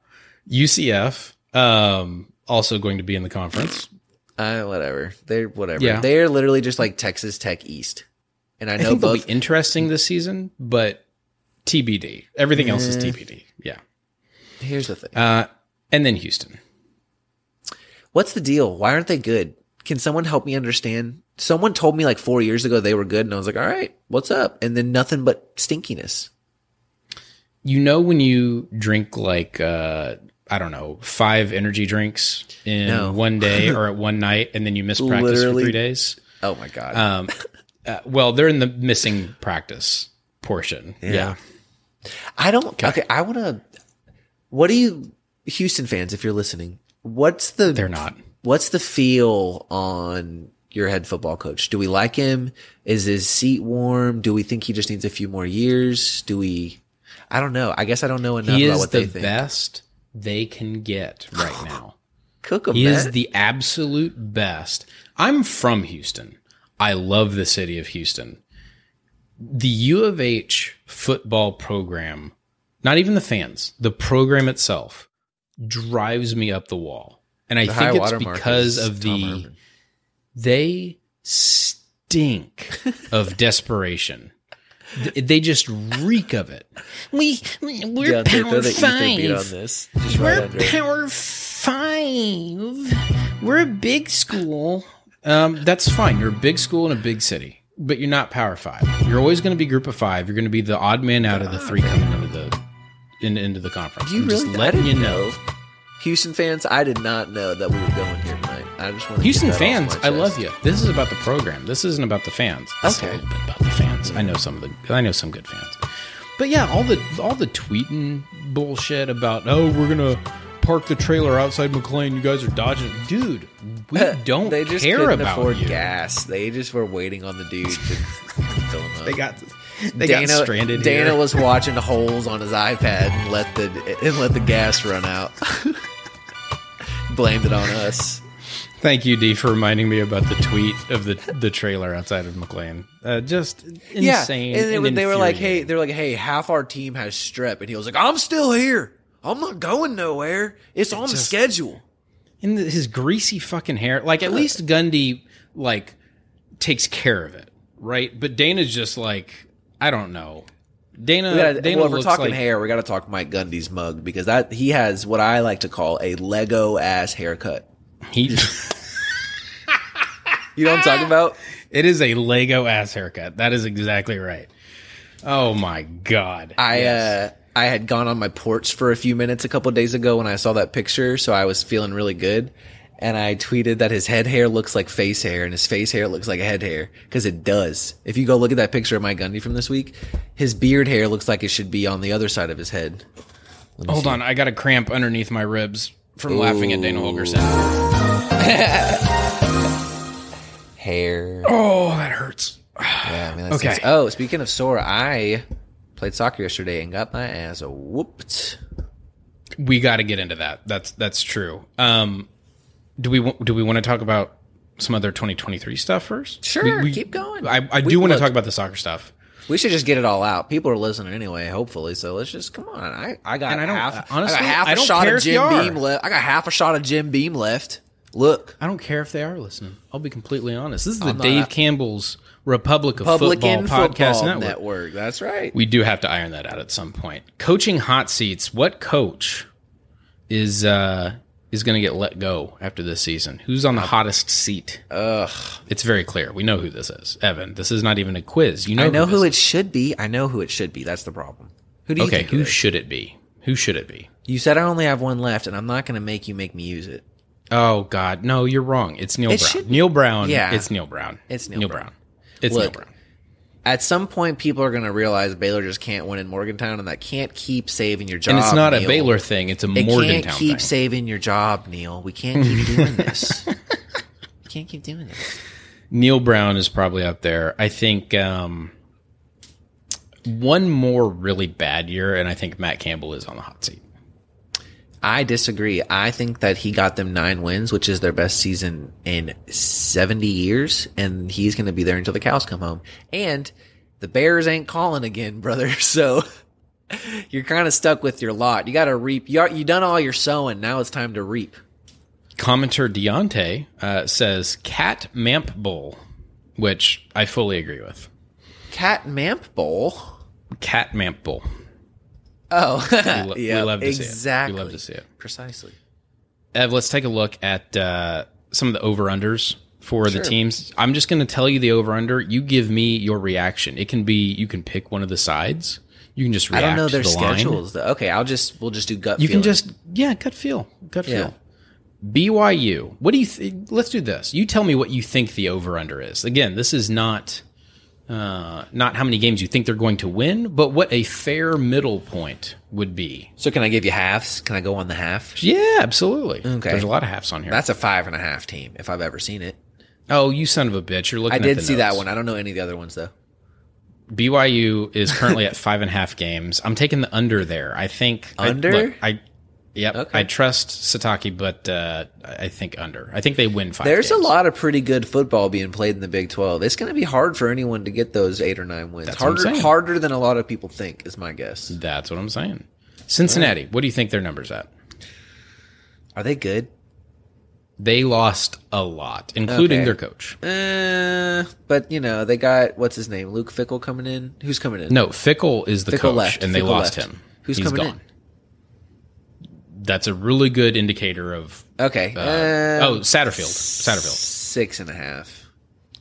UCF. Um, also going to be in the conference. Uh, whatever. They're whatever. Yeah. They're literally just like Texas Tech East. And I I know think they'll both. be interesting this season, but TBD. Everything else is TBD. Yeah. Here's the thing. Uh, and then Houston. What's the deal? Why aren't they good? Can someone help me understand? Someone told me like four years ago they were good, and I was like, all right, what's up? And then nothing but stinkiness. You know when you drink like uh I don't know, five energy drinks in No. one day or at one night and then you miss practice Literally. for 3 days? Oh my God. Um uh, well, they're in the missing practice portion. Yeah. I don't. Okay, I want to. What do you, Houston fans, if you're listening? What's the? They're not. what's the feel on your head football coach? Do we like him? Is his seat warm? Do we think he just needs a few more years? Do we? I don't know. I guess I don't know enough He about is what the they think. best they can get right now. Cook him, He is the absolute best. I'm from Houston. I love the city of Houston. The U of H football program, not even the fans, the program itself drives me up the wall. And I The think it's because of the they stink of desperation. Th- They just reek of it. We we're Deontay, throw power the ether beat on five. this. Right We're under power five. We're a big school. Um, that's fine. You're a big school in a big city, but you're not power five. You're always going to be group of five. You're going to be the odd man out of the three coming into the in, into the conference. Do you I'm really? just letting you know. Houston fans, I did not know that we were going here tonight. I just want to Houston fans, I love you. This is about the program. This isn't about the fans. This is Okay. a little bit about the fans. I know some of the. I know some good fans. But yeah, all the all the tweeting bullshit about oh we're gonna park the trailer outside McLane. You guys are dodging, dude. We don't they just care couldn't about afford you. got They just were waiting on the dude to fill him up. They got they Dana, got stranded. Dana here. was watching holes on his iPad and let the and let the gas run out. Blamed it on us. Thank you, D, for reminding me about the tweet of the the trailer outside of McLane. Uh, just insane. Yeah, and they, were, they were like, "Hey, they're like, hey, half our team has strep," and he was like, "I'm still here. I'm not going nowhere. It's on the schedule." and his greasy fucking hair. Like at least Gundy like takes care of it, right? But Dana's just like I don't know. Dana, We gotta, Dana well, if we're talking like hair, we got to talk Mike Gundy's mug because that he has what I like to call a Lego ass haircut. He. You know what I'm talking about? it is a Lego ass haircut. That is exactly right. Oh my god! I Yes. uh I had gone on my porch for a few minutes a couple days ago when I saw that picture, so I was feeling really good. And I tweeted that his head hair looks like face hair and his face hair looks like head hair because it does. If you go look at that picture of Mike Gundy from this week, his beard hair looks like it should be on the other side of his head. hold on. I got a cramp underneath my ribs from laughing at Dana Holgorsen. Hair. Oh, that hurts. Yeah, man. That's Okay. Oh, speaking of sore, I played soccer yesterday and got my ass whooped. We got to get into that. That's that's true. Um, do we do we want to talk about some other 2023 stuff first? Sure, We- we- keep going. I, I do want to talk about the soccer stuff. We should just get it all out. People are listening anyway, hopefully. So let's just come on. I, I got And I don't- half, honestly, I got half I a don't shot of Jim. Beam left. I got half a shot of Jim Beam left. Look, I don't care if they are listening. I'll be completely honest. This is the I'm not- Dave Campbell's Republic of Football Podcast Network. That's right. We do have to iron that out at some point. Coaching hot seats. What coach is uh is going to get let go after this season? Who's on the hottest seat? Ugh. It's very clear. We know who this is. Evan, this is not even a quiz. You know I know who it should be. I know who it should be. That's the problem. Who do you Okay, think? who it is? should it be? Who should it be? you said I only have one left, and I'm not going to make you make me use it. Oh God, no, you're wrong. It's Neal It Brown. should- Neal Brown. Yeah. it's Neal Brown. It's Neal Brown. Brown. It's Neal Brown. At some point, people are going to realize Baylor just can't win in Morgantown, and that can't keep saving your job. And it's not a Baylor thing. It's a It Morgantown can't keep thing. saving your job, Neal. We can't keep doing this. We can't keep doing this. Neal Brown is probably up there. I think um, one more really bad year, and I think Matt Campbell is on the hot seat. I disagree. I think that he got them nine wins, which is their best season in 70 years, and he's going to be there until the cows come home. And the Bears ain't calling again, brother. So you're kind of stuck with your lot. You got to reap. You, are, you done all your sowing. Now it's time to reap. Commenter Deontay uh, says Cat Mamp Bowl, which I fully agree with. Cat Mamp Bowl. Cat Mamp Bowl. Oh, We, lo- we yeah, love to exactly. see it. We love to see it. Precisely. Ev, let's take a look at uh, some of the over unders for Sure. the teams. I'm just going to tell you the over under. You give me your reaction. It can be you can pick one of the sides. You can just react. I don't know their the line. schedules. Though. Okay, I'll just we'll just do gut. You can just yeah, gut feel, gut Yeah. feel. BYU. What do you? Th- let's do this. You tell me what you think the over under is. Again, this is not Uh, not how many games you think they're going to win, but what a fair middle point would be. So can I give you halves? Can I go on the half? Yeah, absolutely. Okay. There's a lot of halves on here. That's a five and a half team if I've ever seen it. oh, you son of a bitch! You're looking. I did see that one. I don't know any of the other ones though. BYU is currently at five and a half games. I'm taking the under there. I think Under? I, look, I yep. Okay. I trust Sitake, but uh, I think under. I think they win five. There's games. a lot of pretty good football being played in the Big 12. It's going to be hard for anyone to get those eight or nine wins. That's harder, harder than a lot of people think is my guess. That's what I'm saying. Cincinnati. What do you think their numbers at? Are they good? They lost a lot, including Okay. their coach. Uh, but you know they got what's his name, Luke Fickell coming in. Who's coming in? No, Fickell is the Fickle coach, left. and they lost left. him. Who's He's coming gone. That's a really good indicator of. Okay. Uh, uh, oh, Satterfield. Satterfield. Six and a half.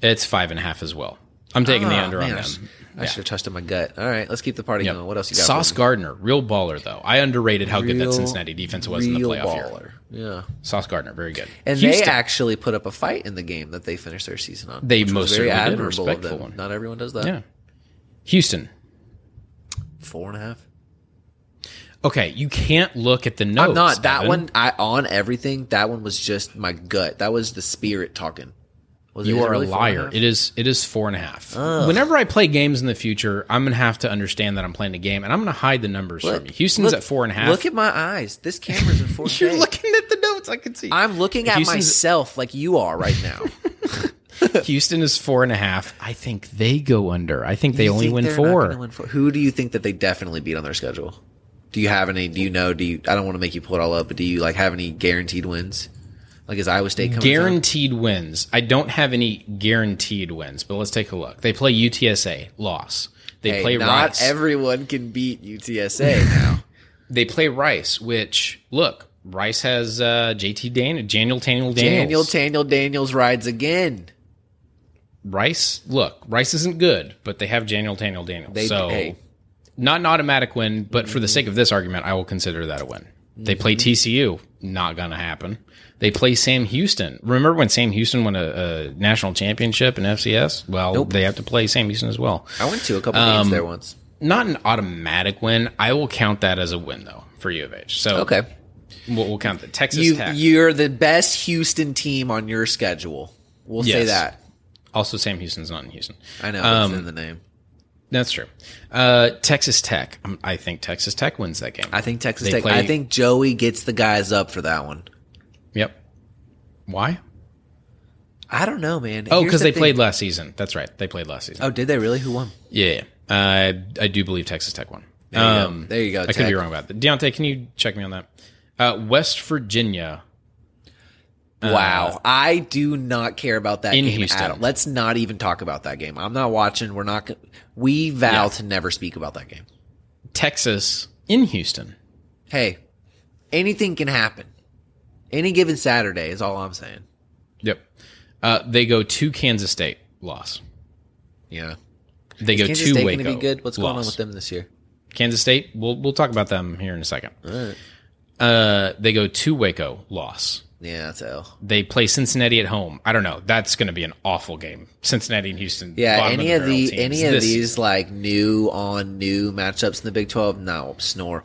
It's five and a half as well. I'm taking the Ah, under man, on them. I should have trusted my gut. All right, let's keep the party Yep. going. What else you got? Sauce? Gardner, real baller though. I underrated how good that Cincinnati defense was in the real playoff year. baller. Yeah. Sauce Gardner, very good. And Houston, they actually put up a fight in the game that they finished their season on. They most very certainly did, admirable of respectful them. one. Not everyone does that. yeah. Houston. Four and a half. Okay, you can't look at the notes. I'm not that Evan. one. I on everything. That one was just my gut. That was the spirit talking. Was You it are really a liar. It is. It is four and a half. Whenever I play games in the future, I'm gonna have to understand that I'm playing a game, and I'm gonna hide the numbers Look, from you. Houston's look- at four and a half. Look at my eyes. This camera's in 4K. You're looking at the notes. I can see. I'm looking at Houston's- myself like you are right now. Houston is four and a half. I think they go under. I think they only think win four. win four? Who do you think that they definitely beat on their schedule? Do you have any? Do you know? Do you? I don't want to make you pull it all up, but do you like have any guaranteed wins? Like is Iowa State coming? Guaranteed wins. I don't have any guaranteed wins, but let's take a look. They play UTSA, loss. They Hey, play not Rice. everyone can beat UTSA now. they play Rice, which look, Rice has uh, JT Dan, Daniel Daniel Daniels. Daniel Daniel Daniels rides again. Rice, look, Rice isn't good, but they have Daniel Daniel Daniels. They- so hey. Not an automatic win, but for the sake of this argument, I will consider that a win. They play Mm-hmm. TCU, not gonna happen. They play Sam Houston. Remember when Sam Houston won a, a national championship in FCS? Well, Nope. they have to play Sam Houston as well. I went to a couple Um, games there once. Not an automatic win. I will count that as a win though for U of H. So Okay, we'll, we'll count the Texas you Tech. you're the best Houston team on your schedule. We'll say that. also, Sam Houston's not in Houston. I know Um, it's in the name. That's true. Uh, Texas Tech. Um, I think Texas Tech wins that game. I think Texas They Tech. play- I think Joey gets the guys up for that one. Yep. Why? I don't know, man. Oh, Here's because the they thing. played last season. That's right. They played last season. Oh, did they really? Who won? Yeah, yeah. Uh, I do believe Texas Tech won. There you go. Um, There you go, I could Tech. be wrong about that. Deontay, can you check me on that? Uh, West Virginia. Wow, I do not care about that Uh, in game Houston. at all. Let's not even talk about that game. I'm not watching. We're not. We vow Yeah. to never speak about that game. Texas in Houston. Hey, anything can happen. Any given Saturday is all I'm saying. Yep. Uh, they go to Kansas State. Loss. Yeah, They go Kansas to State Waco. to be good. What's going on with them this year? Kansas State. We'll we'll talk about them here in a second. All right. Uh, they go to Waco. Loss. Yeah, that's L. They play Cincinnati at home. I don't know. That's going to be an awful game. Cincinnati and Houston. Yeah, any of, the, the any of these like new on new matchups in the Big Twelve, no snore,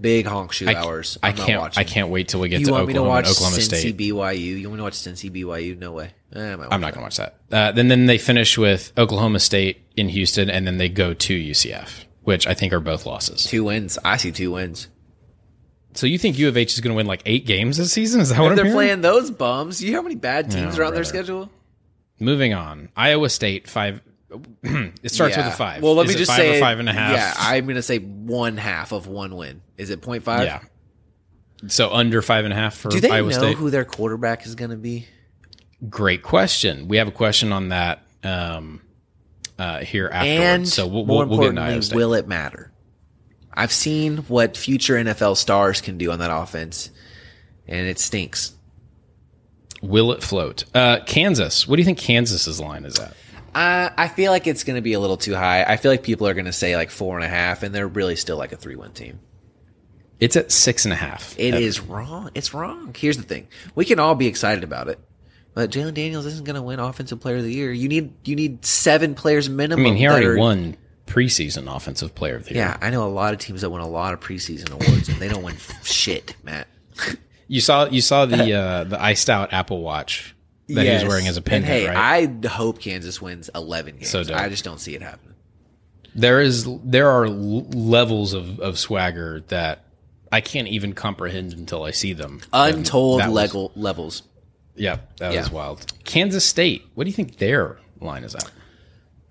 big honk shoe I, hours. I I'm not can't. I can't wait till we get You to want me to Oklahoma watch Oklahoma Cincy State. BYU? You want me to watch Cincy BYU? No way. Eh, I I'm not going to watch that. Uh, then then they finish with Oklahoma State in Houston, and then they go to UCF, which I think are both losses. Two wins. I see two wins. So you think U of H is going to win like eight games this season? Is that what If I'm they're hearing? playing those bums, you know how many bad teams Yeah, are on their schedule? Moving on, Iowa State five. it starts with a five. Well, let Is me it just five say or five and a half. Yeah, I'm going to say one half of one win. Is it 0.5? yeah. So under five and a half for Iowa State. Do they Iowa know State. who their quarterback is going to be? Great question. We have a question on that um, uh, here afterwards. And so we'll, more we'll, we'll importantly, will it matter? I've seen what future NFL stars can do on that offense, and it stinks. Will it float? Uh, Kansas. What do you think Kansas's line is at? Uh, I feel like it's going to be a little too high. I feel like people are going to say like four and a half, and they're really still like a three-win team. It's at six and a half. It Uh, is wrong. It's wrong. Here's the thing: we can all be excited about it. But Jalon Daniels isn't going to win Offensive Player of the Year. You need you need seven players minimum. I mean, he already are- won preseason offensive player of the year. Yeah, I know a lot of teams that win a lot of preseason awards and they don't win shit, Matt. You saw you saw the uh, the iced out Apple Watch that he was wearing as a And pendant, hey, right? I hope Kansas wins eleven games. So dope. I just don't see it happening. there is there are levels of, of swagger that I can't even comprehend until I see them. Untold that was- level levels. Yeah, that Yeah. was wild. Kansas State. What do you think their line is at?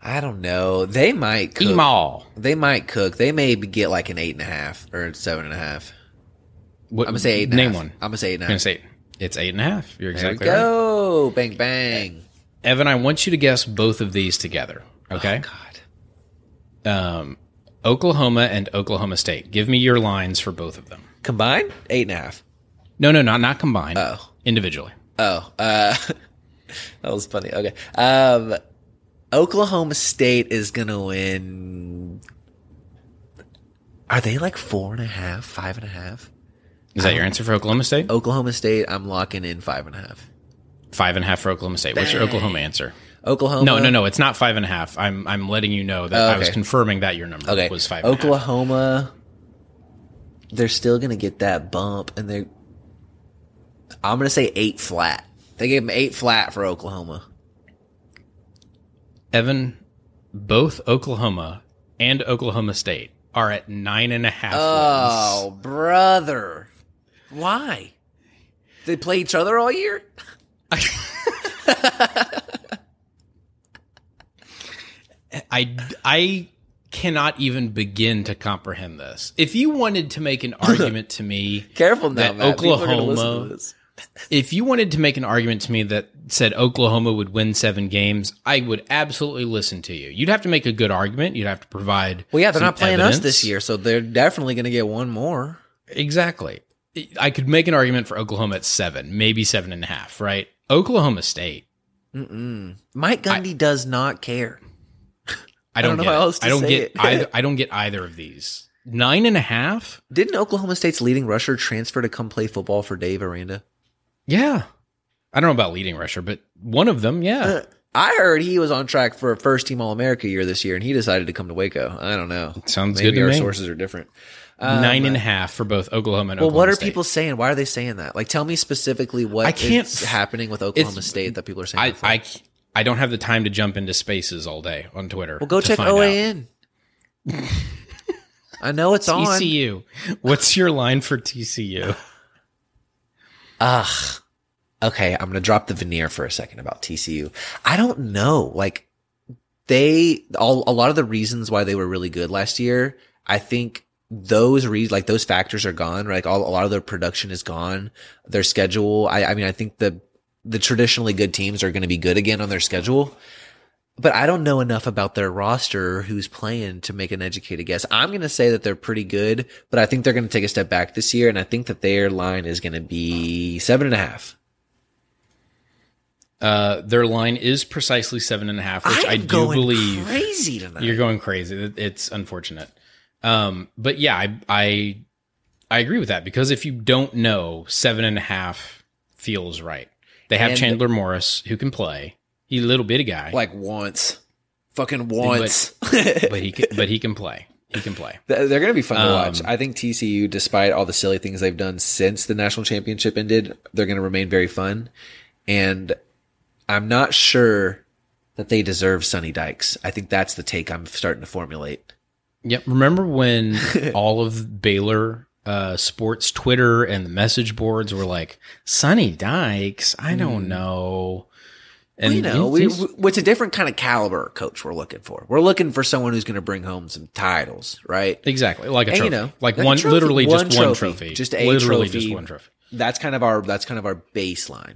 I don't know. They might cook. Email. They might cook. They may get like an eight and a half or seven and a half. What, I'm gonna say eight and Name half. one. I'm gonna say eight and a I'm gonna say it's eight and a half. You're exactly There we right. go. Bang bang. Evan, I want you to guess both of these together. Okay. Oh, God. um, Oklahoma and Oklahoma State. Give me your lines for both of them. Combined? Eight and a half. No, no, not not combined. Oh. individually. Oh, uh, that was funny. Okay. Um, Oklahoma State is gonna win. Are they like four and a half, five and a half? Is that your answer for Oklahoma State? Oklahoma State, I'm locking in five and a half. Five and a half for Oklahoma State. What's your Oklahoma answer? Oklahoma. No, no, no. It's not five and a half. I'm I'm letting you know that Oh, I was confirming that your number Okay. was five. and a half. Oklahoma. They're still gonna get that bump, and they. I'm gonna say eight flat. They gave them eight flat for Oklahoma. Evan, both Oklahoma and Oklahoma State are at nine and a half. Oh, wins. brother. Why? They play each other all year? I I cannot even begin to comprehend this. If you wanted to make an argument to me, Careful now, That Matt. People are gonna listen Oklahoma-. If you wanted to make an argument to me that said Oklahoma would win seven games, I would absolutely listen to you. You'd have to make a good argument. You'd have to provide. Well, yeah, they're not playing us this year, so they're definitely going to get one more. Exactly. I could make an argument for Oklahoma at seven, maybe seven and a half, right? Oklahoma State. Mike Gundy does not care. I don't, don't know how else to I don't say get it. either. I don't get either of these. Nine and a half. Didn't Oklahoma State's leading rusher transfer to come play football for Dave Aranda? Yeah. I don't know about leading rusher, but one of them, yeah. I heard he was on track for a first team All America year this year, and he decided to come to Waco. I don't know. Sounds Maybe good to our me. sources are different. Um, Nine and a half for both Oklahoma and Oklahoma. Well, Oklahoma what are State. people saying? Why are they saying that? Like, tell me specifically what I can't- is happening with Oklahoma State that people are saying. I. I, I don't have the time to jump into spaces all day on Twitter. well, go check. OAN. I know it's on. TCU. What's your line for TCU? Ugh. Okay, I'm gonna drop the veneer for a second about TCU. I don't know. Like they all a lot of the reasons why they were really good last year, I think those reasons like those factors are gone. Like all a lot of their production is gone. Their schedule, I I mean I think the the traditionally good teams are gonna be good again on their schedule. But I don't know enough about their roster who's playing to make an educated guess. I'm going to say that they're pretty good, but I think they're going to take a step back this year. And I think that their line is going to be seven and a half. Uh, their line is precisely seven and a half, which I do going believe crazy tonight. you're going crazy. It's unfortunate. Um, but yeah, I, I, I agree with that because if you don't know, seven and a half feels right. They have And- Chandler Morris who can play. He's a little bitty guy, like once, fucking once. but he can, but he can play. He can play. They're going to be fun to Um, watch. I think TCU, despite all the silly things they've done since the national championship ended, they're going to remain very fun. And I'm not sure that they deserve Sonny Dykes. I think that's the take I'm starting to formulate. Yep. Remember when all of Baylor uh, sports Twitter and the message boards were like, Sonny Dykes? I don't know. And you know, we, we- it's a different kind of caliber coach we're looking for. We're looking for someone who's going to bring home some titles, right? exactly like a And, trophy, you know, like, like one, trophy. literally One just one trophy. trophy, Just a literally trophy. just one trophy. That's kind of our that's kind of our baseline.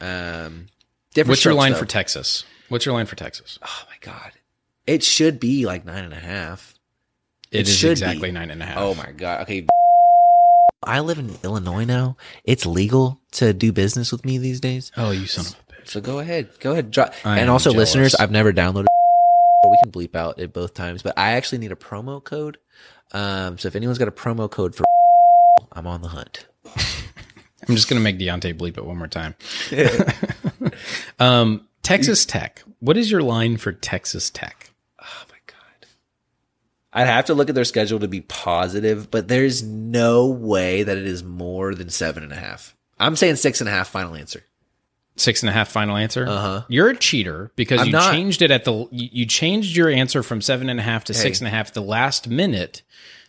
Um. What's your line though. for Texas? What's your line for Texas? Oh my god, it should be like nine and a half. It It is exactly be. nine and a half. Oh my god. Okay. I live in Illinois now. It's legal to do business with me these days. Oh, you son of a bitch. So go ahead, go ahead. Drop. I And am also, jealous. listeners, I've never downloaded. But we can bleep out it both times. But I actually need a promo code. Um, so if anyone's got a promo code for, I'm on the hunt. I'm just gonna make Deontay bleep it one more time. um, Texas Tech. What is your line for Texas Tech? Oh my god. I'd have to look at their schedule to be positive, but there's no way that it is more than seven and a half. I'm saying six and a half. Final answer. Six and a half final answer. Uh-huh. You're a cheater because I'm you not. changed it at the you you changed your answer from seven and a half to six Hey. and a half at the last minute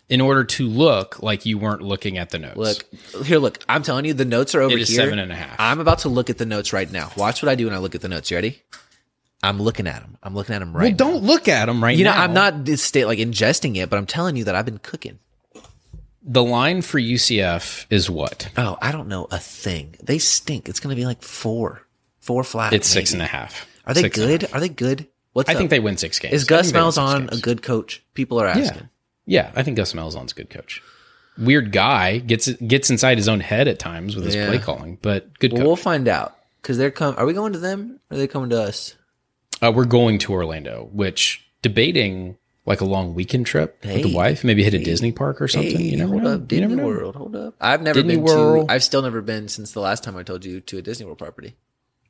in order to look like you weren't looking at the notes. Look here. Look, I'm telling you, the notes are over It is here. seven and a half. I'm about to look at the notes right now. Watch what I do when I look at the notes. You ready? I'm looking at them. I'm looking at them well, right. now. don't look at them right You know, now. I'm not this state like ingesting it, but I'm telling you that I've been cooking. The line for UCF is what? Oh, I don't know a thing. They stink. It's going to be like four, four flat. It's six maybe. and a half. Are they Six good? Are they good? What's I up? think they win six games. is Gus Malzahn a good coach? People are Yeah, asking. yeah. I think Gus Malzahn's a good coach. Weird guy gets gets inside his own head at times with his Yeah. play calling, but good Well, coach. we'll find out because they're coming. Are we going to them? Or are they coming to us? Uh, we're going to Orlando, which debating like a long weekend trip with the wife, maybe hit a Disney park or something. Hey, you never hold know. up, Disney never know. World. Hold up. I've never Disney been World. to. I've still never been since the last time I told you to a Disney World property.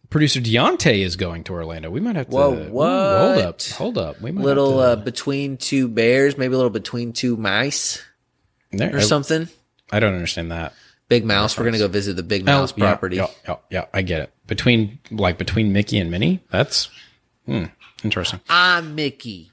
Producer Deontay is going to Orlando. We might have to. Whoa, Ooh, hold up, hold up. We might Little uh, have to, between two bears, maybe a little between two mice there, or I, something. I don't understand that. Big mouse. We're gonna go visit the Big Mouse Oh, yeah, property. Yeah, yeah, yeah, I get it. Between like between Mickey and Minnie, that's hmm, interesting. I'm Mickey.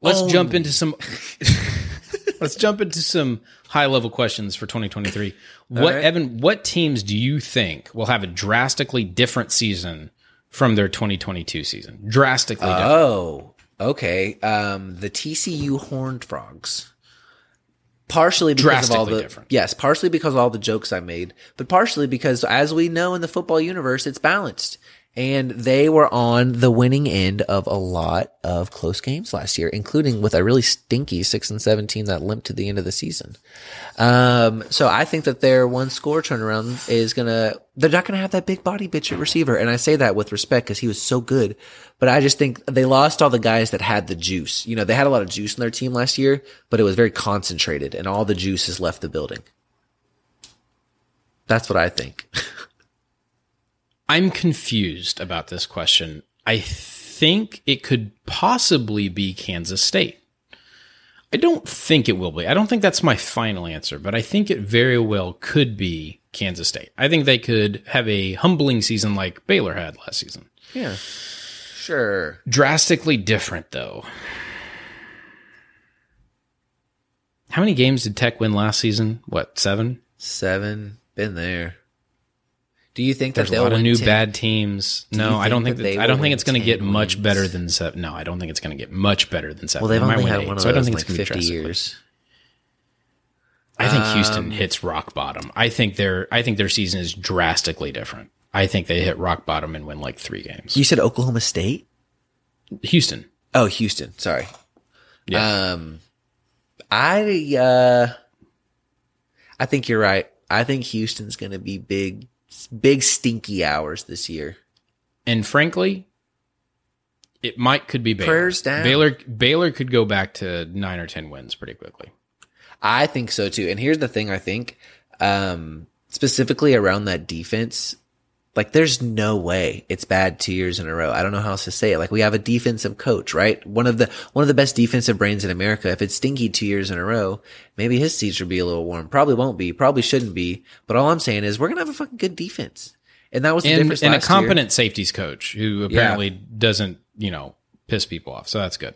Let's Oh. jump into some. let's jump into some high level questions for 2023. What right. Evan? What teams do you think will have a drastically different season from their 2022 season? Drastically different. Oh, okay. Um, the TCU Horned Frogs. Partially because of all the different. yes, partially because of all the jokes I made, but partially because, as we know in the football universe, it's balanced, and they were on the winning end of a lot of close games last year, including with a really stinky six and seventeen that limped to the end of the season. Um, so I think that their one score turnaround is gonna, they're not gonna have that big body bitch at receiver. And I say that with respect because he was so good, but I just think they lost all the guys that had the juice. You know, they had a lot of juice in their team last year, but it was very concentrated and all the juice has left the building. That's what I think. I'm confused about this question. I think it could possibly be Kansas State. I don't think it will be. I don't think that's my final answer, but I think it very well could be Kansas State. I think they could have a humbling season like Baylor had last season. yeah. Sure. Drastically different, though. How many games did Tech win last season? What, seven? Seven. Been there. Do you think There's that a they'll lot of new 10? bad teams. No, I don't think that that, I don't think it's going to 10 get much wins? better than seven. No, I don't think it's going to get much better than seven. Well, they've They only had eight, one of so I don't those in think like it's gonna be 50 drastically. years. I think Um, Houston hits rock bottom. I think their I think their season is drastically different. I think they hit rock bottom and win like three games. You said Oklahoma State? Houston. Oh, Houston. Sorry. Yeah. Um, I uh, I think you're right. I think Houston's going to be big, big stinky hours this year. and frankly, it might could be Baylor. Prayers down. Baylor Baylor could go back to nine or ten wins pretty quickly. I think so too. And here's the thing: I think um, specifically around that defense. Like, there's no way it's bad two years in a row. I don't know how else to say it. Like, we have a defensive coach, right? One of the one of the best defensive brains in America. If it's stinky two years in a row, maybe his seats would be a little warm. Probably won't be. Probably shouldn't be. But all I'm saying is we're gonna have a fucking good defense, and that was the And, difference. and a last year. competent safeties coach who apparently doesn't, you know, piss people off. So that's good.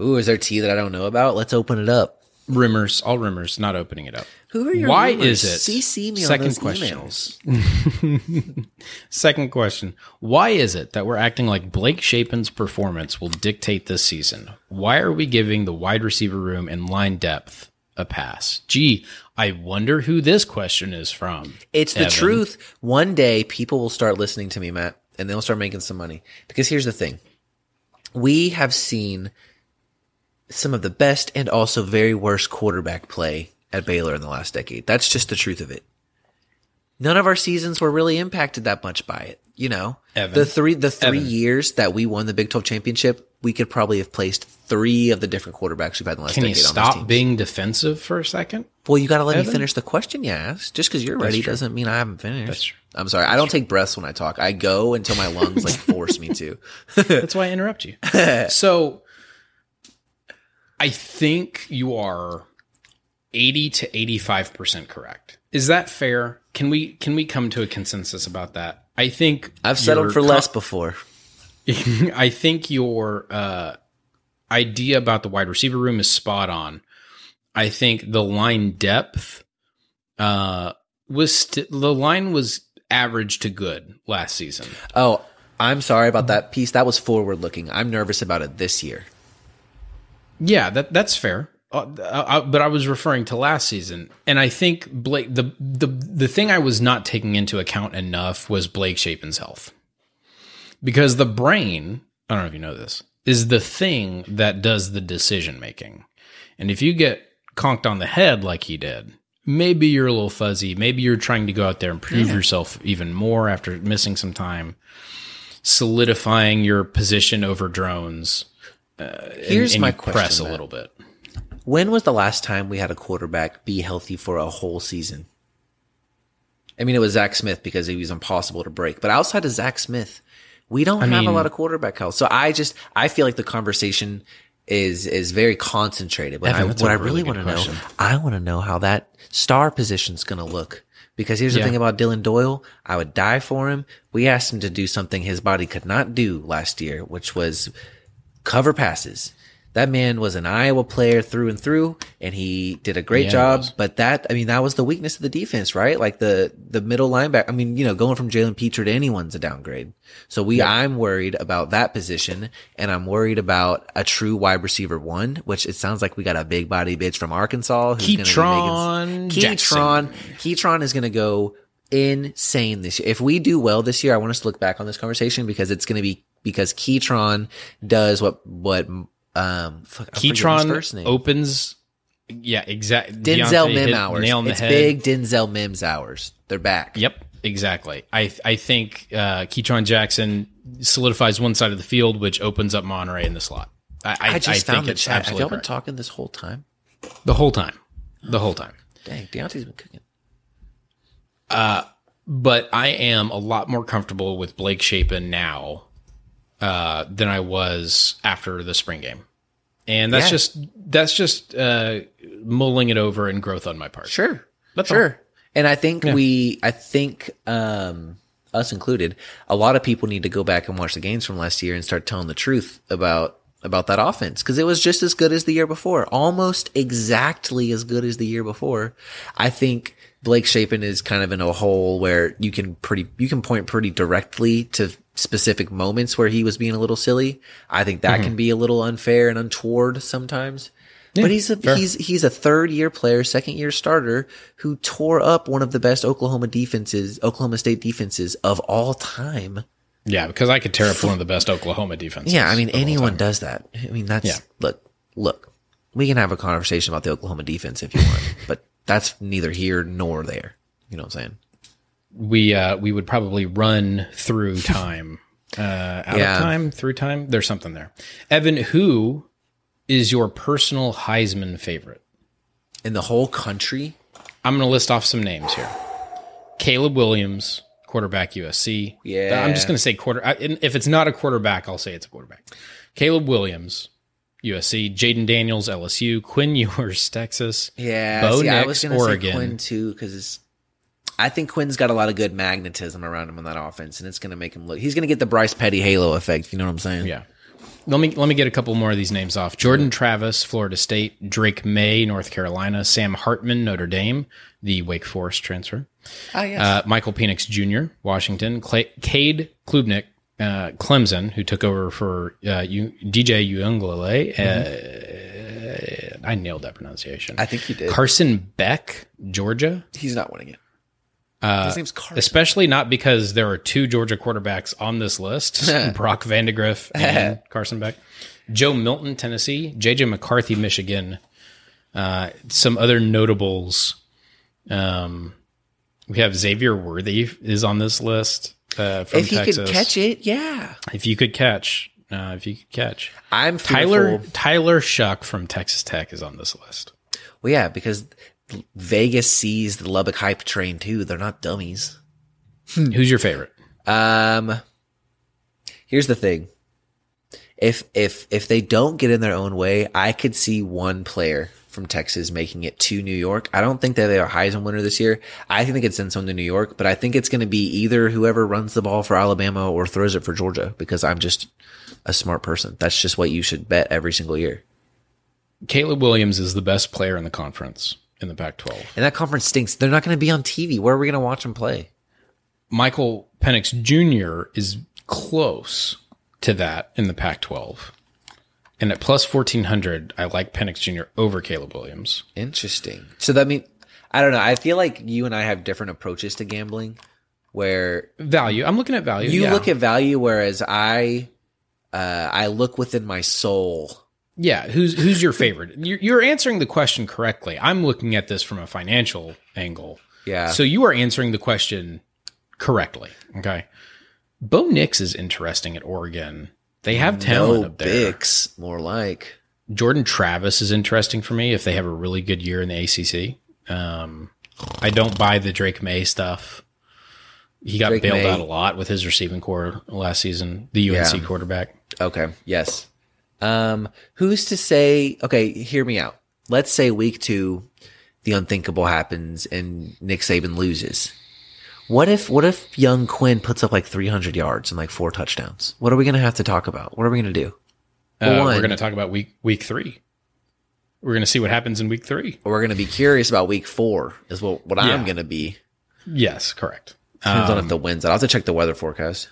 Ooh, is there tea that I don't know about? Let's open it up. Rumors, all rumors, not opening it up. Who are your Why rumors? is it? CC me Second on those question. emails. Second question. Why is it that we're acting like Blake Shapen's performance will dictate this season? Why are we giving the wide receiver room and line depth a pass? Gee, I wonder who this question is from. It's the Evan. truth. One day people will start listening to me, Matt, and they'll start making some money. Because here's the thing. We have seen some of the best and also very worst quarterback play at Baylor in the last decade. That's just the truth of it. None of our seasons were really impacted that much by it. You know, Evan. the three, the three Evan. years that we won the Big 12 championship, we could probably have placed three of the different quarterbacks we've had in the last Can you decade on those stop being defensive for a second? Well, you got to let Evan? me finish the question you asked. Just because you're ready true. doesn't mean I haven't finished. That's true. I'm sorry. I don't take breaths when I talk. I go until my lungs like force me to. That's why I interrupt you. so I think you are 80 to 85% correct. Is that fair? Can we can we come to a consensus about that? I think I've settled for co- less before. I think your uh, idea about the wide receiver room is spot on. I think the line depth uh, was st- the line was average to good last season. Oh, I'm sorry about that piece. That was forward looking. I'm nervous about it this year. Yeah, that that's fair. Uh, uh, but I was referring to last season, and I think Blake the the the thing I was not taking into account enough was Blake Shapen's health, because the brain I don't know if you know this is the thing that does the decision making, and if you get conked on the head like he did, maybe you're a little fuzzy, maybe you're trying to go out there and prove yourself even more after missing some time, solidifying your position over drones. Uh, Here's and my you press question, a little bit. When was the last time we had a quarterback be healthy for a whole season? I mean, it was Zach Smith because he was impossible to break. But outside of Zach Smith, we don't have a lot of quarterback health. So I just I feel like the conversation is is very concentrated. But I, what I really really want to know. I want to know how that star position's going to look. Because here's the thing about Dillon Doyle, I would die for him. We asked him to do something his body could not do last year, which was cover passes. That man was an Iowa player through and through, and he did a great Yeah, job. But that, I mean, that was the weakness of the defense, right? Like the the middle linebacker. I mean, you know, going from Jalen Pitre to anyone's a downgrade. So we, I'm worried about that position, and I'm worried about a true wide receiver one, which it sounds like we got a big body bitch from Arkansas who's going to Ketron Ketron. Ketron is going to go insane this year. If we do well this year, I want us to look back on this conversation because it's going to be because Ketron does what what um fuck, I forget his Ketron opens. Yeah, exactly. Denzel Mim hours. Nail on the it's head. big Denzel Mims hours. They're back. Yep, exactly. I I think uh, Ketron Jackson solidifies one side of the field, which opens up Monaray in the slot. I, I, I just found think the it's chat. Have y'all been talking this whole time? the whole time, the whole time. Dang, Deontay's been cooking. Uh, but I am a lot more comfortable with Blake Shapen now uh, than I was after the spring game, and that's Yeah. just that's just uh, mulling it over and growth on my part. Sure. That's sure. And I think we, I think, um, us included, a lot of people need to go back and watch the games from last year and start telling the truth about, about that offense. Cause it was just as good as the year before, almost exactly as good as the year before. I think Blake Shapen is kind of in a hole where you can pretty, you can point pretty directly to specific moments where he was being a little silly. I think that can mm-hmm. be a little unfair and untoward sometimes. but he's a he's he's a third year player, second year starter who tore up one of the best Oklahoma defenses, Oklahoma State defenses of all time. Yeah, because I could tear up one of the best Oklahoma defenses. Yeah, I mean anyone does that. I mean that's Yeah. look look. We can have a conversation about the Oklahoma defense if you want, but that's neither here nor there. You know what I'm saying? We uh, we would probably run through time, uh, out Yeah. of time, through time. There's something there. Evan, who is your personal Heisman favorite? In the whole country, I'm going to list off some names here. Caleb Williams, quarterback USC. Yeah. I'm just going to say quarter. If it's not a quarterback, I'll say it's a quarterback. Caleb Williams, USC. Jayden Daniels, LSU. Quinn Ewers, Texas. yeah. Bo see, I was gonna say Quinn too because I think Quinn's got a lot of good magnetism around him on that offense, and it's gonna make him look. He's gonna get the Bryce Petty halo effect. You know what I'm saying? Yeah. Let me let me get a couple more of these names off. Jordan Travis, Florida State. Drake Maye, North Carolina. Sam Hartman, Notre Dame, the Wake Forest transfer. Ah, yes. Uh, Michael Penix Jr., Washington. Clay, Cade Klubnik, uh, Clemson, who took over for uh, U, DJ Uiagalelei. Uh, I nailed that pronunciation. I think you did. Carson Beck, Georgia. He's not winning it. Uh, His name's Carson. Especially not because there are two Georgia quarterbacks on this list Brock Vandagriff and Carson Beck. Joe Milton, Tennessee. JJ McCarthy, Michigan. Uh, some other notables. Um, we have Xavier Worthy is on this list uh, from if Texas. could catch it, yeah. If you could catch. Uh, if you could catch. I'm Tyler fearful- Tyler Shough from Texas Tech is on this list. Well, yeah, because Vegas sees the Lubbock hype train too. They're not dummies. Who's your favorite? Um, here's the thing. If if if they don't get in their own way, I could see one player from Texas making it to New York. I don't think that they are Heisman winner this year. I think they could send someone to New York, but I think it's going to be either whoever runs the ball for Alabama or throws it for Georgia because I'm just a smart person. That's just what you should bet every single year. Caleb Williams is the best player in the conference in the Pac 12. And that conference stinks. They're not going to be on TV. Where are we going to watch them play? Michael Penix Jr. is close to that in the Pac 12. And at plus 1400, I like Penix Jr. over Caleb Williams. Interesting. So that mean I don't know. I feel like you and I have different approaches to gambling where Value. I'm looking at value. you yeah. look at value whereas I uh I look within my soul. Yeah, who's who's your favorite? You're, you're answering the question correctly. I'm looking at this from a financial angle. Yeah. So you are answering the question correctly. Okay. Bo Nix is interesting at Oregon. They have talent no up there. Bix, more like. Jordan Travis is interesting for me if they have a really good year in the ACC. Um, I don't buy the Drake Maye stuff. He got Drake bailed Maye. out a lot with his receiving core last season. The UNC Yeah. quarterback. Okay. Yes. Um who's to say okay, hear me out. Let's say week 2 the unthinkable happens and Nick Saban loses. What if what if young Quinn puts up like 300 yards and like four touchdowns? What are we going to have to talk about? What are we going to do? Uh, Well, we're going to talk about week week three. We're going to see what happens in week three. We're going to be curious about week 4 is what what I'm going to be. Yes, correct. Depends on Um, if the winds. Out. I'll have to check the weather forecast.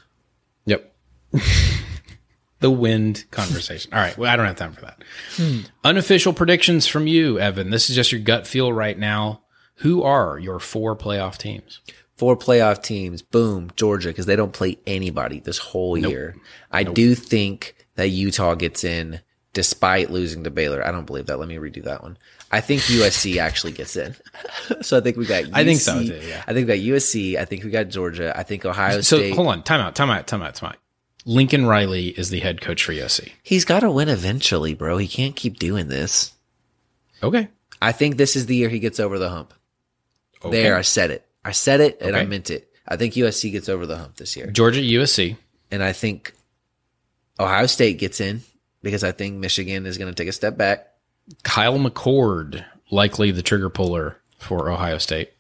Yep. the wind conversation. All right. Well, I don't have time for that. Unofficial predictions from you, Evan. This is just your gut feel right now. Who are your four playoff teams? Four playoff teams. Boom, Georgia because they don't play anybody this whole year. I do think that Utah gets in despite losing to Baylor. I don't believe that. Let me redo that one. I think USC actually gets in. so I think we got. UC, I think so, too, yeah. I think we got USC. I think we got Georgia. I think Ohio So State. So hold on. Time out. Time out. Time out. Time out. Lincoln Riley is the head coach for USC. He's got to win eventually, bro. He can't keep doing this. Okay. I think this is the year he gets over the hump. okay. There, I said it. I said it, and I meant it. I think USC gets over the hump this year. Georgia, USC. and I think Ohio State gets in because I think Michigan is going to take a step back. Kyle McCord, likely the trigger puller for Ohio State.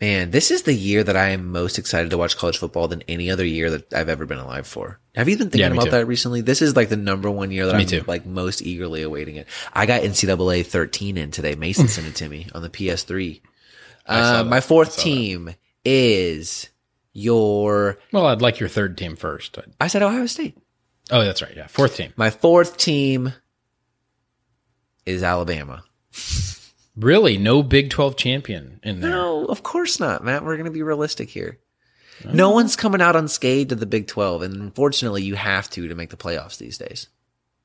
Man, this is the year that I am most excited to watch college football than any other year that I've ever been alive for. Have you been thinking Yeah, about too. that recently? This is like the number one year that Me I'm too. like most eagerly awaiting it. I got NCAA 13 in today. Mason sent it to me on the PS3. Saw Uh, my fourth team is your. Well, I'd like your third team first. I said Ohio State. Oh, that's right. Yeah. Fourth team. My fourth team is Alabama. Really? No Big 12 champion in there. No, of course not, Matt. We're going to be realistic here. No one's coming out unscathed to the Big 12, and unfortunately, you have to to make the playoffs these days.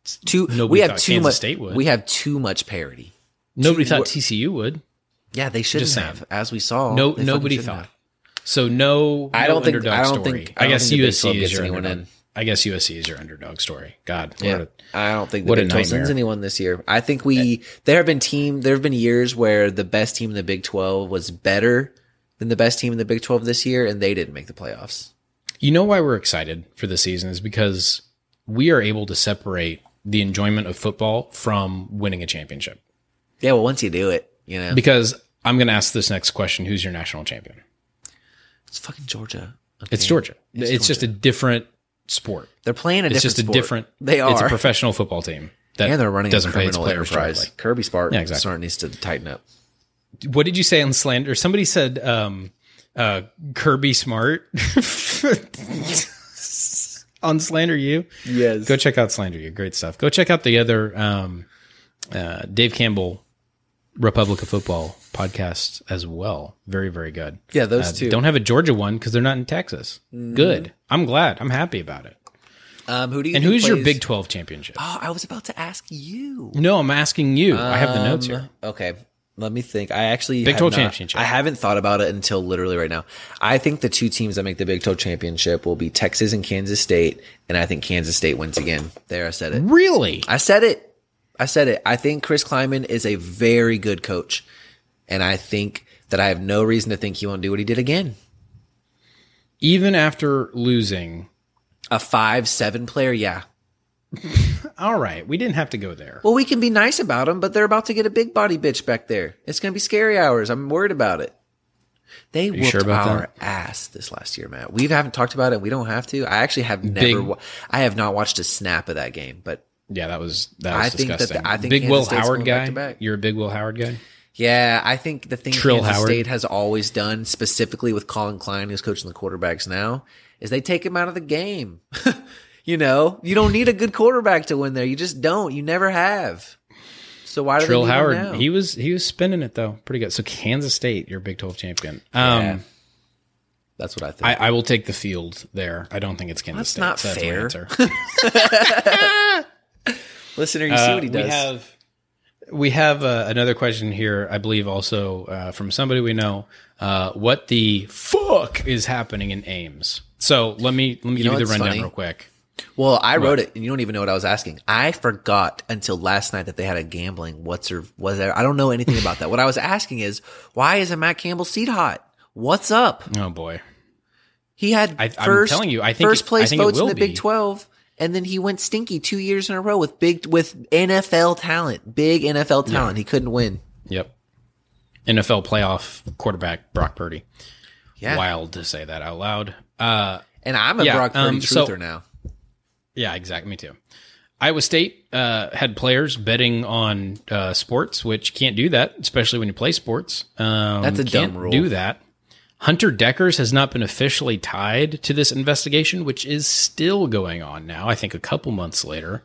It's too Nobody we have thought too Kansas much State would. we have too much parity. Nobody Two- thought TCU would. Yeah, they shouldn't Just saying. have, as we saw. No, nobody thought. have. So no, I don't think- underdog I don't story. think- I I, guess think USC is your underdog. in. I guess USC is your underdog story. God, Yeah, a- I don't think the what a Big 12 sends anyone this year. I think we there have been team there have been years where the best team in the Big 12 was better than the best team in the Big 12 this year, and they didn't make the playoffs. You know why we're excited for the season is because we are able to separate the enjoyment of football from winning a championship. Yeah, well, once you do it, you know, Because I'm going to ask this next question: Who's your national champion? it's fucking Georgia. It's Georgia. It's It's, just a different sport. They're playing a different. It's just a sport. different. They are. It's a professional football team that and they're running doesn't a pay its criminal players enterprise. directly. Kirby Smart, Yeah, exactly. Smart needs to tighten up. What did you say on slander? Somebody said um, uh, Kirby Smart on slander you. Yes. Go check out slander you. Great stuff. Go check out the other um, uh, Dave Campbell Republic of Football podcast as well. Very very good. Yeah, those Uh, two. Don't have a Georgia one because they're not in Texas. Good. I'm glad. I'm happy about it. Um, who do you? And who's your Big 12 championship? Oh, I was about to ask you. No, I'm asking you. I have the notes Um, here. Okay. Let me think. I actually Big 12 not- championship. I haven't thought about it until literally right now. I think the two teams that make the Big 12 championship will be Texas and Kansas State, and I think Kansas State wins again. There, I said it. Really? I said it. I said it. I think Chris Klieman is a very good coach, and I think that I have no reason to think he won't do what he did again. even after losing. A five seven player, yeah. All right, we didn't have to go there. Well, we can be nice about them, but they're about to get a big body bitch back there. It's going to be scary hours. I'm worried about it. They you whooped sure our that? ass this last year, Matt. We haven't talked about it. We don't have to. I actually have never. Big- wa- I have not watched a snap of that game, but Yeah, that was that was I think that the- disgusting. I think big Kansas Will State's Howard guy. back-to-back. You're a big Will Howard guy. yeah, I think the thing Trill Kansas Howard. State has always done, specifically with Collin Klein, who's coaching the quarterbacks now, is they take him out of the game. you know, you don't need a good quarterback to win there. You just don't. You never have. So why do Trill they need him Howard. He was he was spinning it though, pretty good. So Kansas State, your Big Twelve champion. Um, Yeah. That's what I think. I, I will take the field there. I don't think it's Kansas That's State. not so fair. my answer. Listener, you see Uh, what he does. We have we have uh, another question here. I believe also uh, from somebody we know. Uh, what the fuck is happening in Ames? So let me let me know give you the rundown funny? real quick. Well, I wrote it, and you don't even know what I was asking. I forgot until last night that they had a gambling. What's or was there? I don't know anything about that. What I was asking is, why isn't Matt Campbell seat hot? What's up? Oh boy. He had I- I'm telling you, I think first it- place think it votes in the Big. Twelve, and then he went stinky two years in a row with big with NFL talent, big NFL talent. He couldn't win. Yep. NFL playoff quarterback Brock Purdy. Yeah, Wild to say that out loud. Uh, and I'm a Yeah, Brock Purdy um, so- truther now. Yeah, exactly. Me too. Iowa State uh, had players betting on uh, sports, which can't do that, especially when you play sports. Um, That's a dumb rule. Do that. Hunter Dekkers has not been officially tied to this investigation, which is still going on now. I think a couple months later.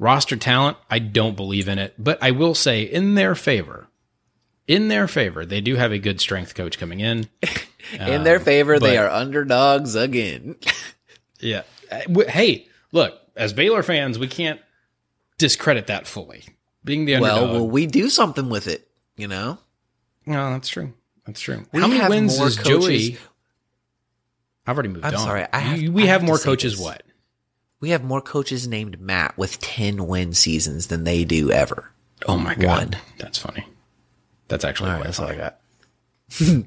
Roster talent, I don't believe in it, but I will say in their favor, in their favor, they do have a good strength coach coming in. in their favor, they are underdogs again. Yeah. Uh, Hey, look, as Baylor fans, we can't discredit that fully. Being the well, underdog. will we do something with it? You know. no, that's true. That's true. We How many wins is coaches- Joey? I've already moved I'm on. sorry, have- You- we I have have more coaches. What? We have more coaches named Matt with 10 win seasons than they do ever. Oh my god, One. that's funny. That's actually All right, quite that's all I got.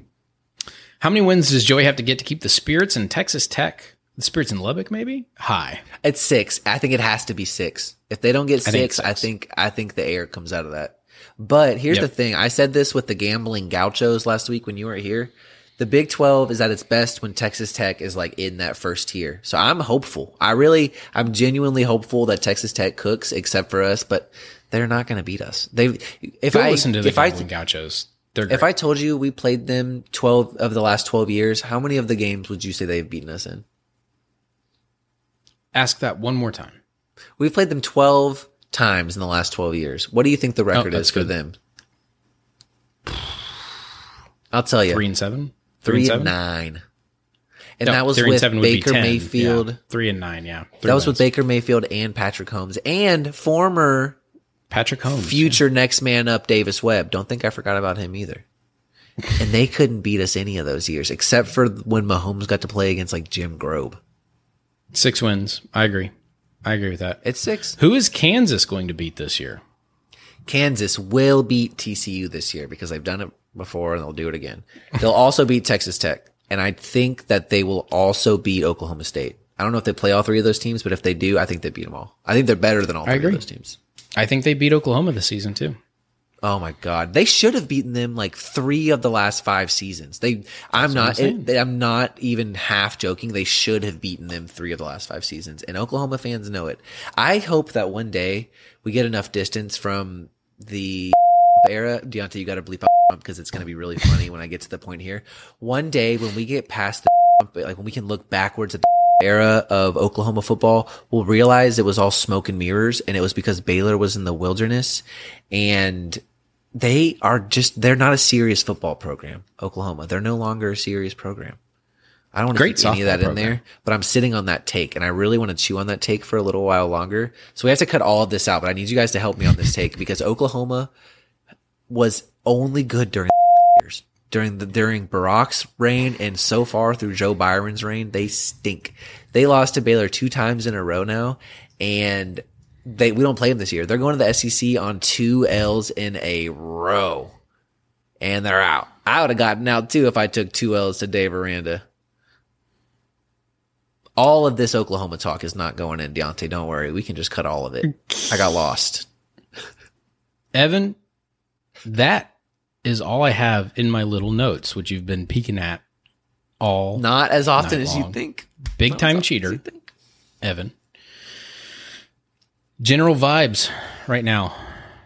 How many wins does Joey have to get to keep the spirits in Texas Tech? The spirits in Lubbock, maybe high. It's six. I think it has to be six. If they don't get I think six, I think I think the air comes out of that. But here's Yep. the thing. I said this with the gambling gauchos last week when you were here. The Big 12 is at its best when Texas Tech is like in that first tier. So I'm hopeful. I really, I'm genuinely hopeful that Texas Tech cooks except for us, but they're not going to beat us. They, if Go I, listen to the if I, Gambling Gauchos. They're if. I told you we played them 12 of the last 12 years, how many of the games would you say they've beaten us in? ask that one more time. We've played them 12 times in the last 12 years. What do you think the oh, record Oh, is for them? I'll tell you. Three and seven. Three and seven? nine. And No, that was three and with seven would be Baker Mayfield. Yeah. Three and nine. Yeah. Three That was with. Baker Mayfield and Patrick Mahomes and former Patrick Mahomes. future next man up Davis Webb. Don't think I forgot about him either. and they couldn't beat us any of those years except for when Mahomes got to play against like Jim Grobe. Six wins. I agree. I agree with that. It's six. Who is Kansas going to beat this year? Kansas will beat TCU this year because they've done it before and they'll do it again. They'll also beat Texas Tech. And I think that they will also beat Oklahoma State. I don't know if they play all three of those teams, but if they do, I think they beat them all. I think they're better than all three of those teams. I think they beat Oklahoma this season too. Oh my God. They should have beaten them like three of the last five seasons. They, I'm not, I'm it, I'm not even half joking. They should have beaten them three of the last five seasons and Oklahoma fans know it. I hope that one day we get enough distance from the era. Deontay, you got to bleep out because it's going to be really funny when I get to the point here. One day when we get past the, like when we can look backwards at the era of Oklahoma football, we'll realize it was all smoke and mirrors and it was because Baylor was in the wilderness and they are just they're not a serious football program. Oklahoma, they're no longer a serious program. I don't want to keep any of that softball in there, but I'm sitting on that take and I really want to chew on that take for a little while longer. So we have to cut all of this out, but I need you guys to help me on this take because Oklahoma was only good during years. During the during Barack's reign and so far through Joe Biden's reign, they stink. They lost to Baylor two times in a row now, and they we don't play them this year. They're going to the SEC on two L's in a row, and they're out. I would have gotten out too if I took two L's to Dave Aranda. all of this Oklahoma talk is not going in, Deontay. Don't worry. We can just cut all of it. I got lost. Evan, that is all I have in my little notes, which you've been peeking at all Not as often as you think. big Not time often as you cheater. Evan. General vibes right now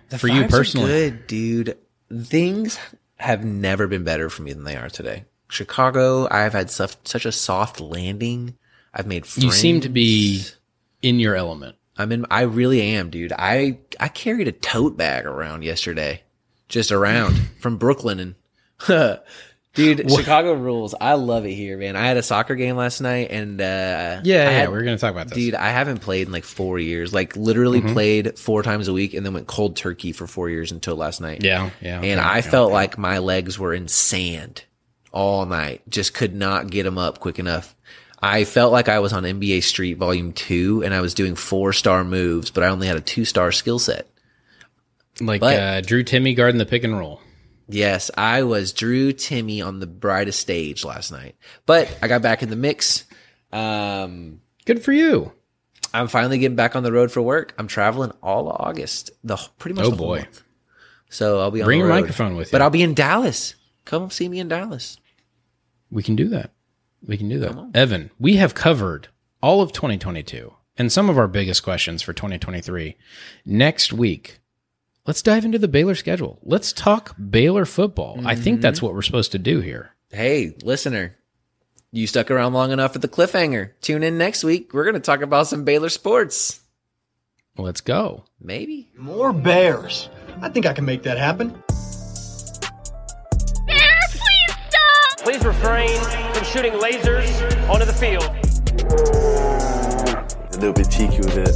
The for you personally. good, dude. Things have never been better for me than they are today. Chicago, I've had such such a soft landing. I've made friends. You seem to be in your element. I'm in. I really am, dude. I I carried a tote bag around yesterday, just around from Brooklyn, and dude, Chicago rules. I love it here, man. I had a soccer game last night, and uh, Yeah, yeah, had- we're gonna talk about this. Dude, I haven't played in like four years. Like literally Mm-hmm. played four times a week, and then went cold turkey for four years until last night. yeah, yeah. and I okay, felt like my legs were in sand all night. Just could not get them up quick enough. I felt like I was on NBA Street Volume Two, and I was doing four star moves, but I only had a two star skill set. like but- uh, Drew Timme guarding the pick and roll. Yes, I was Drew Timme on the brightest stage last night, but I got back in the mix. Um, Good for you. I'm finally getting back on the road for work. I'm traveling all of August, the pretty much Oh, the whole boy. month. So I'll be on Bring the your road. microphone with you. but I'll be in Dallas. Come see me in Dallas. We can do that. We can do that. Evan, we have covered all of 2022 and some of our biggest questions for 2023. Next week, let's dive into the Baylor schedule. Let's talk Baylor football. I think that's mm-hmm. what we're supposed to do here. Hey, listener, you stuck around long enough at the cliffhanger. Tune in next week. We're going to talk about some Baylor sports. Let's go. Maybe. More bears. I think I can make that happen. Bear, please stop! Please refrain from shooting lasers onto the field. a little bit cheeky with it.